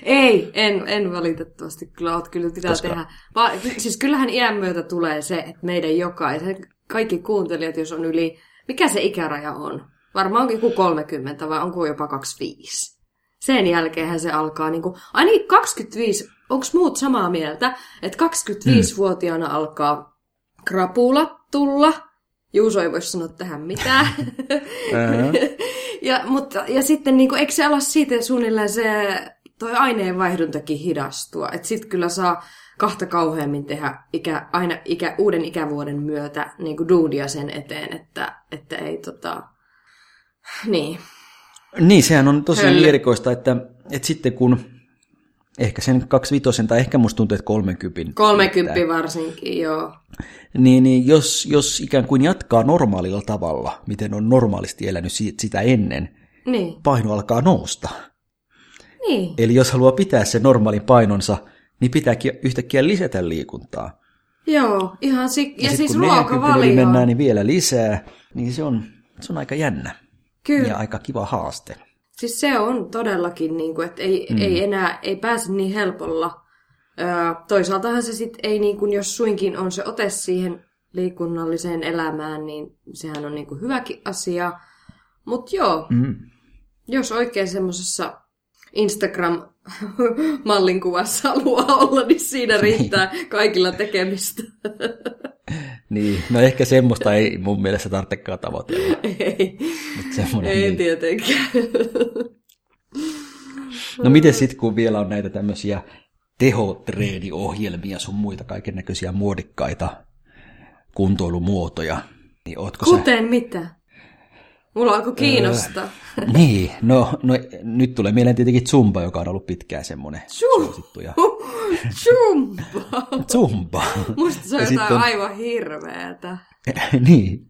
Ei, en, en valitettavasti. Kyllä oot kyllä pitää Koska... tehdä. Va, siis kyllähän iän myötä tulee se, että meidän jokaisen, kaikki kuuntelijat, jos on yli, mikä se ikäraja on? Varmaan onkin joku 30 vai onko jopa 25? Sen jälkeenhän se alkaa, niin kuin, ainakin 25, onko muut samaa mieltä, että 25-vuotiaana hmm. alkaa krapula tulla. Juuso ei voi sanoa tähän mitään. [LAUGHS] ja, mutta, ja sitten niin kuin, eikö se ala siitä suunnilleen se toi aineenvaihduntakin hidastua. Että sit kyllä saa kahta kauheammin tehdä ikä, aina ikä, uuden ikävuoden myötä niin kuin duudia sen eteen, että, että ei tota... Niin. Niin, sehän on tosi erikoista, että, että sitten kun ehkä sen 25 tai ehkä musta tuntuu, että 30. 30 että, varsinkin, joo. Niin, niin jos, jos ikään kuin jatkaa normaalilla tavalla, miten on normaalisti elänyt sitä ennen, niin. paino alkaa nousta. Niin. Eli jos haluaa pitää sen normaalin painonsa, niin pitääkin yhtäkkiä lisätä liikuntaa. Joo, ihan si- ja, ja siis ruokavalio. mennään niin vielä lisää, niin se on, se on aika jännä. Kyllä. Ja aika kiva haaste. Siis se on todellakin, niin kuin, että ei, mm. ei enää ei pääse niin helpolla. Öö, toisaaltahan se sitten ei, niin kuin, jos suinkin on se ote siihen liikunnalliseen elämään, niin sehän on niin kuin hyväkin asia. Mutta joo, mm. jos oikein semmoisessa Instagram-mallin kuvassa haluaa olla, niin siinä riittää kaikilla tekemistä. niin, no ehkä semmoista ei mun mielestä tarvitsekaan tavoitella. Ei, Mut ei niin. tietenkään. no miten sitten, kun vielä on näitä tämmöisiä tehotreeniohjelmia sun muita kaiken näköisiä muodikkaita kuntoilumuotoja, niin ootko Kuten sä... mitä? Mulla alkoi kiinnostaa. Öö, [LAUGHS] niin, no, no nyt tulee mieleen tietenkin Zumba, joka on ollut pitkään semmoinen suosittu. Ja... [LAUGHS] Zumba! Zumba! Musta se on ja jotain on... aivan hirveätä. [LAUGHS] niin.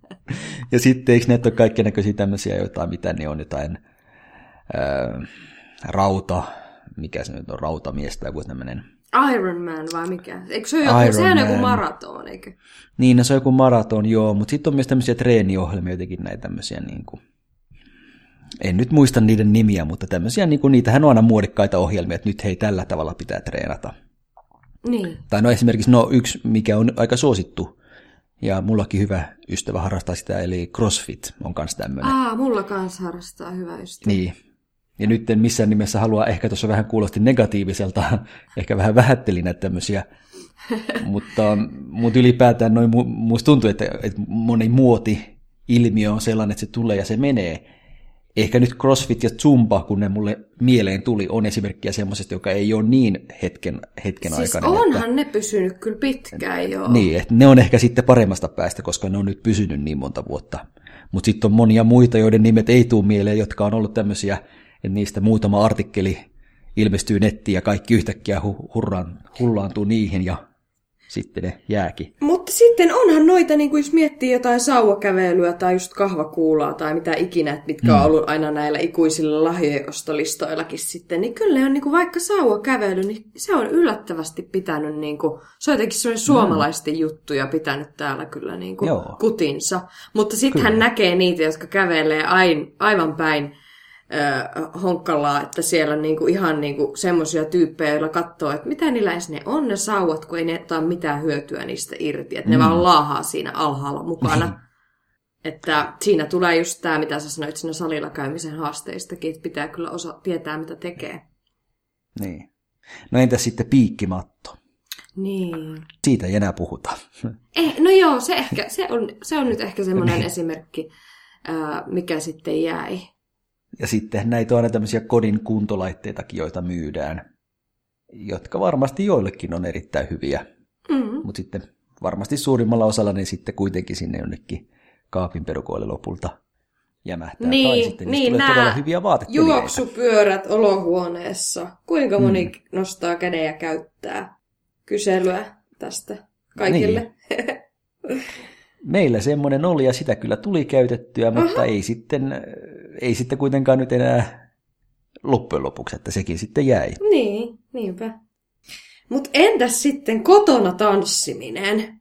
Ja sitten eikö näitä ole kaikki näköisiä tämmöisiä jotain, mitä ne on, jotain öö, rauta, mikä se nyt on, rautamies tai joku tämmöinen Iron Man vai mikä? Eikö se ole joku, sehän on joku maraton, eikö? Niin, no se on joku maraton, joo, mutta sitten on myös tämmöisiä treeniohjelmia, jotenkin näitä tämmöisiä niin kuin, en nyt muista niiden nimiä, mutta tämmöisiä, niin kuin, niitähän on aina muodikkaita ohjelmia, että nyt hei, tällä tavalla pitää treenata. Niin. Tai no esimerkiksi no, yksi, mikä on aika suosittu, ja mullakin hyvä ystävä harrastaa sitä, eli CrossFit on kanssa tämmöinen. Aa, mulla kanssa harrastaa hyvä ystävä. Niin, ja nyt en missään nimessä halua, ehkä tuossa vähän kuulosti negatiiviselta, [LAUGHS] ehkä vähän vähättelin näitä tämmöisiä, mutta, mutta ylipäätään noin, musta tuntuu, että, että moni muoti-ilmiö on sellainen, että se tulee ja se menee. Ehkä nyt CrossFit ja Zumba, kun ne mulle mieleen tuli, on esimerkkiä semmoisesta, joka ei ole niin hetken, hetken siis aikana. onhan että, ne pysynyt kyllä pitkään jo. Niin, että ne on ehkä sitten paremmasta päästä, koska ne on nyt pysynyt niin monta vuotta. Mutta sitten on monia muita, joiden nimet ei tule mieleen, jotka on ollut tämmöisiä että niistä muutama artikkeli ilmestyy nettiin ja kaikki yhtäkkiä hu- hurraan, hullaantuu niihin ja sitten ne jääkin. Mutta sitten onhan noita, niin kuin jos miettii jotain sauvakävelyä tai just kahvakuulaa tai mitä ikinä, mitkä mm. on ollut aina näillä ikuisilla lahjoostolistoillakin sitten, niin kyllä on niin kuin vaikka sauvakävely, niin se on yllättävästi pitänyt, niin kuin, se on jotenkin sellainen suomalaisten mm. juttuja pitänyt täällä kyllä niin kuin kutinsa. Mutta sitten hän näkee niitä, jotka kävelee ain, aivan päin honkkalaa, että siellä on niinku ihan niinku semmoisia tyyppejä, joilla katsoo, että mitä niillä edes ne on ne sauvat, kun ei ne ota mitään hyötyä niistä irti. Että mm. ne vaan laahaa siinä alhaalla mukana. Niin. että siinä tulee just tämä, mitä sä sanoit siinä salilla käymisen haasteistakin, että pitää kyllä osa tietää, mitä tekee. Niin. No entä sitten piikkimatto? Niin. Siitä ei enää puhuta. [LAUGHS] Eh, no joo, se, ehkä, se, on, se on nyt ehkä semmoinen niin. esimerkki, mikä sitten jäi. Ja sitten näitä on aina tämmöisiä kodin kuntolaitteitakin, joita myydään, jotka varmasti joillekin on erittäin hyviä. Mm-hmm. Mutta sitten varmasti suurimmalla osalla ne sitten kuitenkin sinne jonnekin kaapin perukoille lopulta jämähtää. Niin, tai sitten niin tulee todella hyviä vaatetelineitä. Juoksupyörät olohuoneessa. Kuinka moni mm. nostaa käden ja käyttää kyselyä tästä kaikille? Niin. Meillä semmoinen oli ja sitä kyllä tuli käytettyä, mutta Aha. ei sitten, ei sitten kuitenkaan nyt enää loppujen lopuksi, että sekin sitten jäi. Niin, niinpä. Mutta entäs sitten kotona tanssiminen?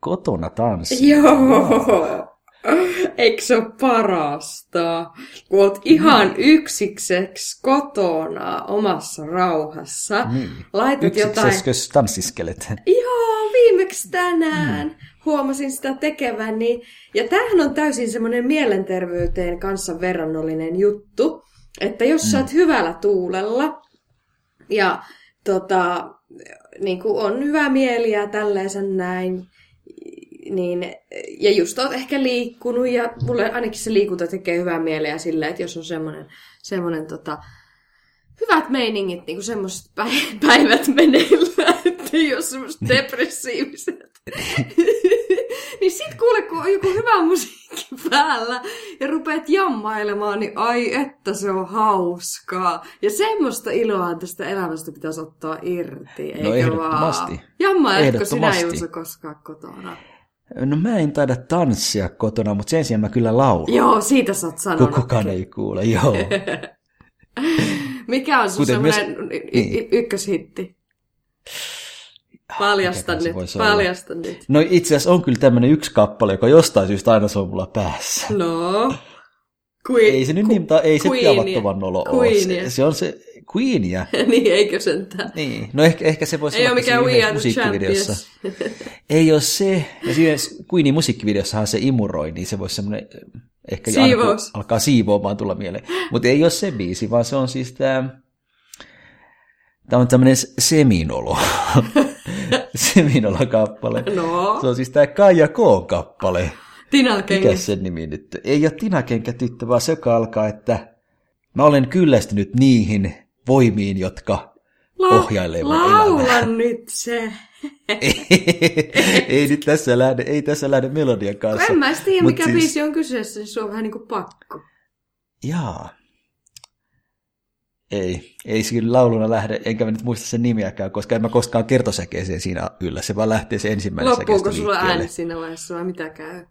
Kotona tanssiminen? Joo. [LAUGHS] Eikö se ole parasta? Kun oot ihan yksikseksi kotona omassa rauhassa. Niin. Laitat jotain... tanssiskelet? Joo, viimeksi tänään. Mm huomasin sitä tekeväni. Ja tämähän on täysin semmoinen mielenterveyteen kanssa verrannollinen juttu, että jos mm. sä oot hyvällä tuulella ja tota, niin kuin on hyvä mieli ja tälleensä näin, niin, ja just oot ehkä liikkunut, ja mulle ainakin se liikunta tekee hyvää mieliä silleen, että jos on semmoinen, semmoinen tota, hyvät meiningit, niin kuin semmoiset [LAUGHS] päivät meneillään, [LAUGHS] että ei ole semmoiset depressiiviset. [LAUGHS] niin sit kuule, kun on joku hyvä musiikki päällä ja rupeat jammailemaan, niin ai että se on hauskaa. Ja semmoista iloa tästä elämästä pitäisi ottaa irti, eikö no ehdottomasti. vaan? Jammailetko sinä Juuso koskaan kotona? No mä en taida tanssia kotona, mutta sen sijaan mä kyllä laulan. Joo, siitä sä oot sanonut. Kukaan ei kuule, joo. [LAUGHS] Mikä on sun semmoinen myös... y- ykköshitti? Paljasta nyt, paljasta nyt. No itse asiassa on kyllä tämmöinen yksi kappale, joka jostain syystä aina se on mulla päässä. No. Queen, ei se nyt niin, ei se tiavattoman olo ole. Se, se, on se Queenia. [LAUGHS] niin, eikö sentään? Niin, no ehkä, ehkä se voisi ei olla mikään We Are musiikkivideossa. [LAUGHS] ei ole se. Ja siinä Queenin musiikkivideossahan se imuroi, niin se voisi semmoinen ehkä Siivous. alkaa siivoamaan tulla mieleen. Mutta ei ole se biisi, vaan se on siis tämä... Tämä on tämmöinen seminolo. [LAUGHS] Seminola-kappale. No. Se on siis tämä Kaija K-kappale. Tinakenkä. Mikä sen nimi nyt? Ei ole Tinakenkä tyttö, vaan se alkaa, että mä olen kyllästynyt niihin voimiin, jotka La- ohjailee mun Laula elämää. nyt se. ei, [LAUGHS] ei, nyt tässä lähde, ei tässä lähde melodian kanssa. En mä tiedä, mikä siis... biisi on kyseessä, niin se on vähän niin kuin pakko. Jaa. Ei, ei kyllä lauluna lähde, enkä mä nyt muista sen nimeäkään, koska en mä koskaan kertosäkeeseen siinä yllä, se vaan lähtee se ensimmäinen Loppuuko sulla ääni siinä vaiheessa vai mitä käy?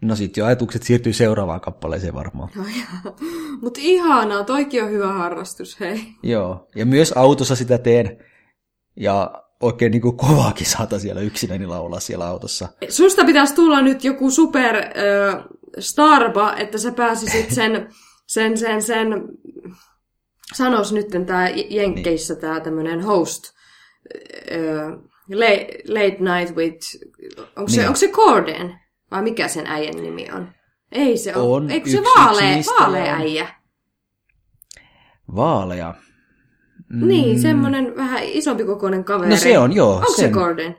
No sit jo ajatukset siirtyy seuraavaan kappaleeseen varmaan. No Mutta ihanaa, toikin on hyvä harrastus, hei. Joo, ja myös autossa sitä teen, ja oikein niin kuin kovaakin saata siellä yksinäni laulaa siellä autossa. Susta pitäisi tulla nyt joku super äh, starba, että sä pääsisit sen, [LAUGHS] sen, sen, sen sanois nyt tämä Jenkkeissä niin. tämä tämmöinen host, uh, late, late Night with, onko niin. se, onko se Corden? Vai mikä sen äijän nimi on? Ei se ole. On Eikö se vaalea, vaalea äijä? Vaalea? Mm. Niin, semmoinen vähän isompi kokoinen kaveri. No se on, joo. Onko sen... se Corden?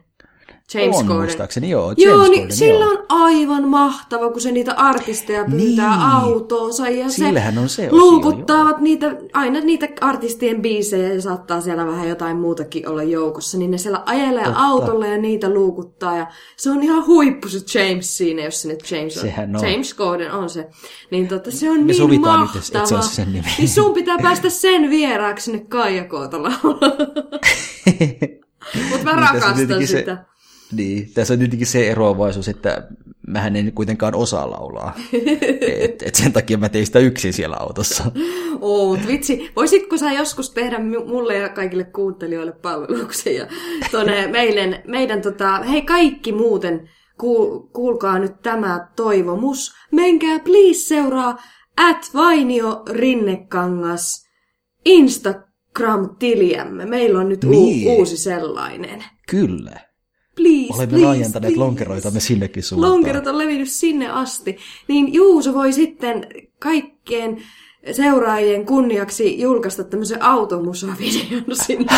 James on, Corden. muistaakseni, joo. James joo, niin Corden, sillä joo. on aivan mahtava, kun se niitä artisteja pyytää niin. autoonsa. Ja Sillähän on se osio, niitä, aina niitä artistien biisejä ja saattaa siellä vähän jotain muutakin olla joukossa. Niin ne siellä ajelee Totta. autolle ja niitä luukuttaa. Ja se on ihan huippu se James siinä, jos se nyt James on. Sehän on. James Corden on se. Niin tota, se on Me niin mahtava. nyt, se on sen nimi. Niin sun pitää päästä sen vieraaksi sinne Kaija [LAUGHS] Mutta Mä rakastan tietenkin se- sitä. Niin, tässä on tietenkin se eroavaisuus, että mähän en kuitenkaan osaa laulaa. [LAUGHS] et, et sen takia mä tein sitä yksin siellä autossa. Oo, mut vitsi, voisitko sä joskus tehdä mu- mulle ja kaikille kuuntelijoille palveluksen ja tonne meidän, meidän tota, hei kaikki muuten, kuul, kuulkaa nyt tämä toivomus, menkää please seuraa at Vainio Rinnekangas Instagram-tiliämme. Meillä on nyt u- Niin. uusi sellainen. Kyllä. Please, Olemme please, laajentaneet please. lonkeroitamme sinnekin suuntaan. Lonkerot on levinnyt sinne asti. Niin Juuso voi sitten kaikkien seuraajien kunniaksi julkaista tämmöisen automusavideon [LAUGHS] sinne.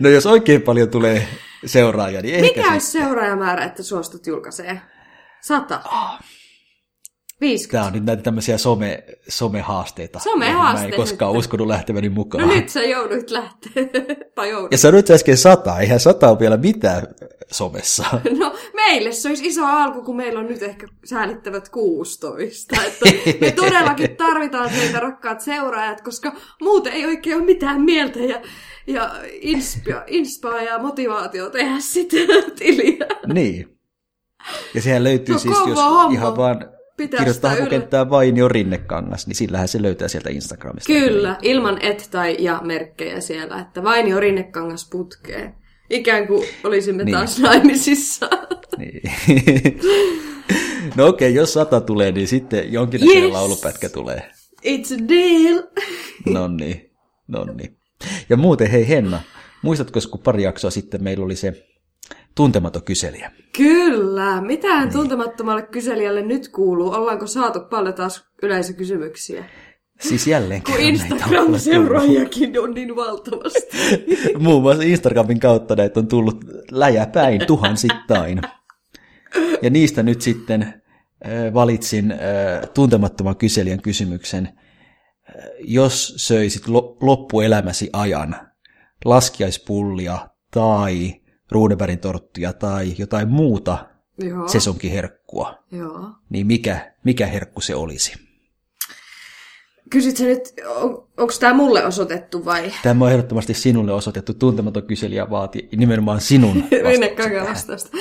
no jos oikein paljon tulee seuraajia, niin ehkä Mikä olisi seuraajamäärä, että suostut julkaisee? Sata. Ah. 50. Tämä on nyt näitä tämmöisiä some, somehaasteita. Somehaasteita Mä en koskaan nyt. uskonut lähteväni mukaan. No nyt sä jouduit lähteä. [LAUGHS] tai joudut. Ja sanoit sä äsken sata, eihän sata ole vielä mitään somessa. [LAUGHS] No meille se olisi iso alku, kun meillä on nyt ehkä säälittävät 16. [LAUGHS] Että me todellakin tarvitaan teitä rakkaat seuraajat, koska muuten ei oikein ole mitään mieltä ja, ja inspa, inspa ja motivaatio tehdä sitten tiliä. niin. Ja sehän löytyy No siis, jos homma. ihan vaan Pitää kirjoittaa hakukenttää Vainio Rinnekangas, niin sillähän se löytää sieltä Instagramista. Kyllä, ilman et tai ja merkkejä siellä, että vain jo rinnekangas putkeen. Ikään kuin olisimme Niin. taas naimisissa. [LAUGHS] Niin. no okei, okay, jos sata tulee, niin sitten jonkinnäköinen Yes. laulupätkä tulee. It's a deal. No niin, no niin. Ja muuten, hei Henna, muistatko, kun pari jaksoa sitten meillä oli se tuntematon kyselijä? Kyllä. Mitähän tuntemattomalle kyselijälle nyt kuuluu? Ollaanko saatu paljon taas yleisökysymyksiä? Siis jälleen Kun. Instagram-seuraajakin on niin valtavasti. [LAUGHS] Muun muassa Instagramin kautta näitä on tullut läjäpäin tuhansittain. Ja niistä nyt sitten äh, valitsin äh, tuntemattoman kyselijän kysymyksen. Äh, Jos söisit lo- loppuelämäsi ajan laskiaispullia tai ruudenvärin torttia tai jotain muuta Joo. sesonkiherkkua, Joo. niin mikä, mikä herkku se olisi? Kysyt sä nyt, on, onko tämä mulle osoitettu vai? Tämä on ehdottomasti sinulle osoitettu tuntematon kyselijä vaati nimenomaan sinun [LAUGHS] tähän. vastausta. [LAUGHS]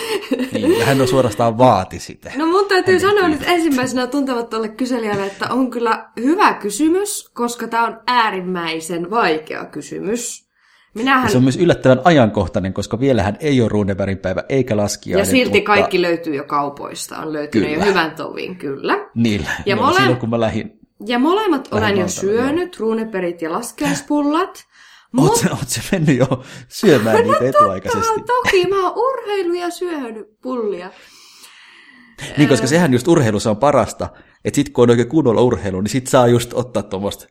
Niin, ja hän on suorastaan vaati sitä. No mun täytyy Hänen sanoa nyt ensimmäisenä tuntemattomalle kyselijälle, että on kyllä hyvä kysymys, koska tämä on äärimmäisen vaikea kysymys. Minähän, Ja se on myös yllättävän ajankohtainen, koska vielähän ei ole ruudenvärin päivä eikä laskiainen. ja silti mutta kaikki löytyy jo kaupoista, on löytynyt Kyllä. jo hyvän tovin, kyllä. Niillä. Ja mole- silloin kun mä lähdin. Ja molemmat olen jo syönyt, ruuneperit ja laskeuspullat. Oot sä, oot sä mennyt jo syömään niitä etuaikaisesti? Totta, toki mä oon urheilu ja syönyt pullia. Niin, koska sehän just urheilussa on parasta, että sit kun on oikein kunnolla urheilu, niin sit saa just ottaa tuommoista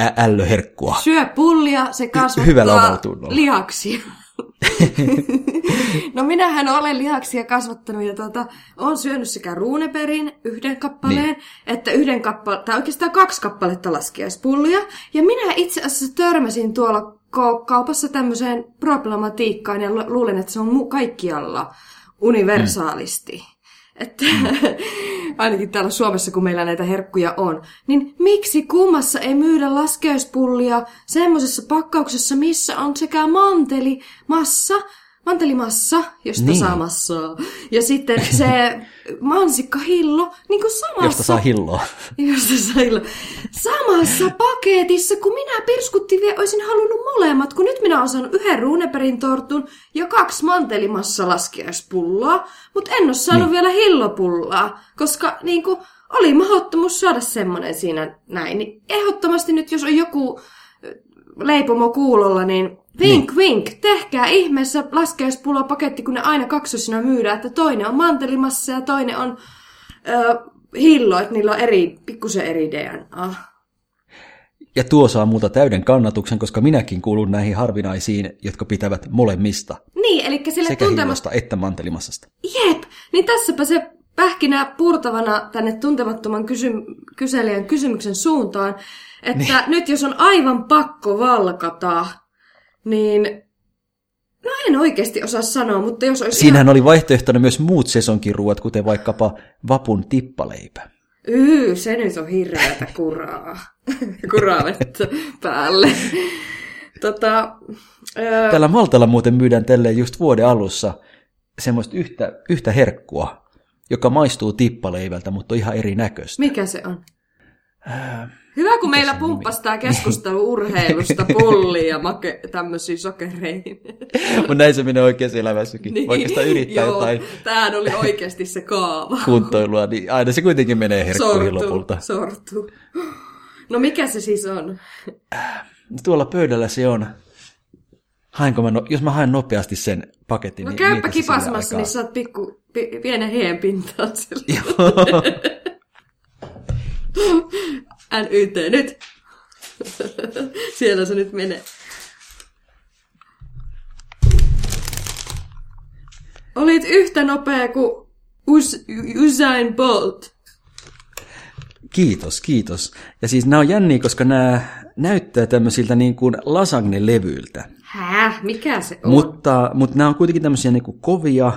ä- ällöherkkua. Syö pullia, se kasvattaa hyvällä omallatunnolla. lihaksia. [LAUGHS] no minähän olen lihaksia kasvattanut ja tuota, olen syönyt sekä ruuneperin yhden kappaleen, niin. että yhden kappale, tai oikeastaan kaksi kappaletta laskiaispullia. Ja minä itse asiassa törmäsin tuolla kaupassa tämmöiseen problematiikkaan ja lu- luulen, että se on mu- kaikkialla universaalisti. Mm. Että [LAUGHS] ainakin täällä Suomessa, kun meillä näitä herkkuja on, niin miksi kummassa ei myydä laskeuspullia semmoisessa pakkauksessa, missä on sekä manteli, massa, mantelimassa, josta Niin. saa massaa, ja sitten se [LAUGHS] mansikkahillo, niin kuin samassa... Josta saa hilloa. [LAUGHS] Josta saa illo. Samassa paketissa, kun minä pirskuttiin vielä, olisin halunnut molemmat, kun nyt minä olen saanut yhden ruuneperin tortun ja kaksi mantelimassa laskiaispulloa, mutta en ole saanut niin. vielä hillopullaa, koska niin kuin, oli mahdottomuus saada semmoinen siinä näin. Niin ehdottomasti nyt, jos on joku leipomo kuulolla, niin vink vink, tehkää ihmeessä laskiaispullopaketti, kun ne aina kaksosina myydään, että toinen on mantelimassa ja toinen on ö, hillo, että niillä on eri, pikkusen eri DNA. Ja tuo saa multa täyden kannatuksen, koska minäkin kuulun näihin harvinaisiin, jotka pitävät molemmista. Niin, eli sille Sekä hillosta että mantelimassasta. Jep, niin tässäpä se pähkinä purtavana tänne tuntemattoman kysy- kyselijän kysymyksen suuntaan, että niin. nyt jos on aivan pakko valkata, niin no en oikeasti osaa sanoa, mutta jos olisi Siinähän oli vaihtoehtona myös muut sesonkiruuat, kuten vaikkapa vapun tippaleipä. ihan... Yy, se nyt on hirveätä kuraa. [LAUGHS] kuraa vettä päälle. Tota, Öö, Täällä Maltalla muuten myydään tälleen just vuoden alussa semmoista yhtä, yhtä herkkua, joka maistuu tippaleivältä, mutta on ihan erinäköistä. mikä se on? Ää, Hyvä, kun meillä pumppasi tämä keskustelu [LAUGHS] urheilusta pullia ja make, tämmöisiä sokereihin. [LAUGHS] Mutta näin se menee oikeassa elämässäkin. Niin. Oikeastaan yrittää Joo, jotain Tämähän oli oikeasti se kaava. [LAUGHS] kuntoilua, niin aina se kuitenkin menee herkkuihin lopulta. sortu. No mikä se siis on? Tuolla pöydällä se on. Hainko mä, no, jos mä haen nopeasti sen paketin, No niin käypä kipasmassa, niin saat pikku, pi, pienen heen pintaan sillä. Joo. [LAUGHS] NYT nyt. Siellä se nyt menee. Olit yhtä nopea kuin Us, Usain Bolt. Kiitos, kiitos. Ja siis nämä on jänniä, koska nämä näyttää tämmöisiltä niin kuin lasagne-levyiltä. Hää? Mikä se on? Mutta, mutta nämä on kuitenkin tämmöisiä niin kuin kovia,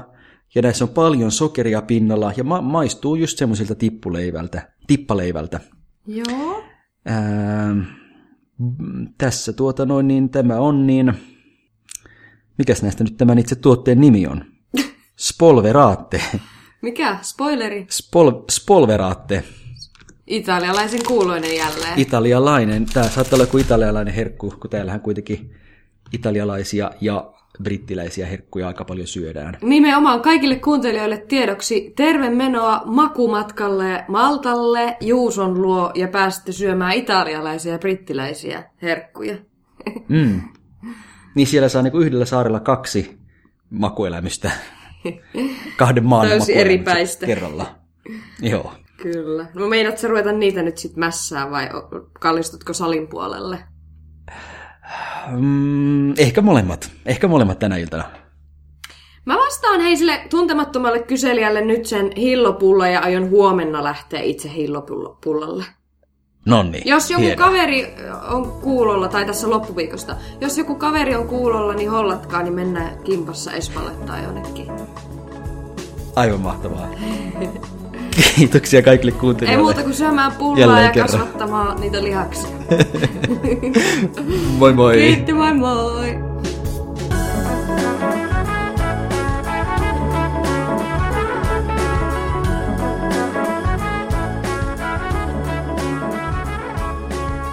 ja näissä on paljon sokeria pinnalla, ja ma- maistuu just semmoisilta tippuleivältä, tippaleivältä. Joo. Ää, mm, tässä tuota noin, niin tämä on niin, mikäs näistä nyt tämän itse tuotteen nimi on? [LAUGHS] Spolveraatte. Mikä? Spoileri. Spol, spolveraatte. Italialaisen kuuloinen jälleen. Italialainen. Tämä saattaa olla joku italialainen herkku, kun täällähän kuitenkin italialaisia ja brittiläisiä herkkuja aika paljon syödään. Nimenomaan kaikille kuuntelijoille tiedoksi terve menoa makumatkalle Maltalle, Juuson luo ja pääsette syömään italialaisia ja brittiläisiä herkkuja. Mm. Niin siellä saa niinku yhdellä saarella kaksi makuelämystä. [LAUGHS] Kahden maan Täysin makuelämykset eripäistä. Kerralla. Joo. Kyllä. No meinaat sä ruveta niitä nyt sit mässää vai kallistutko salin puolelle? Mm, ehkä molemmat. Ehkä molemmat tänä iltana. Mä vastaan hei sille tuntemattomalle kyselijälle nyt sen hillopulla ja aion huomenna lähteä itse hillopullalle. Nonni. Jos joku hienoa. kaveri on kuulolla, tai tässä loppuviikosta, jos joku kaveri on kuulolla, niin hollatkaa, niin mennään kimpassa Espalle tai jonnekin. Aivan mahtavaa. [LAUGHS] Kiitoksia kaikille Ei kuuntelijoille. muuta kuin syömään pullaa Jälleen ja kerran. kasvattamaan niitä lihaksia. [LAUGHS] Moi moi. Kiitti, moi moi!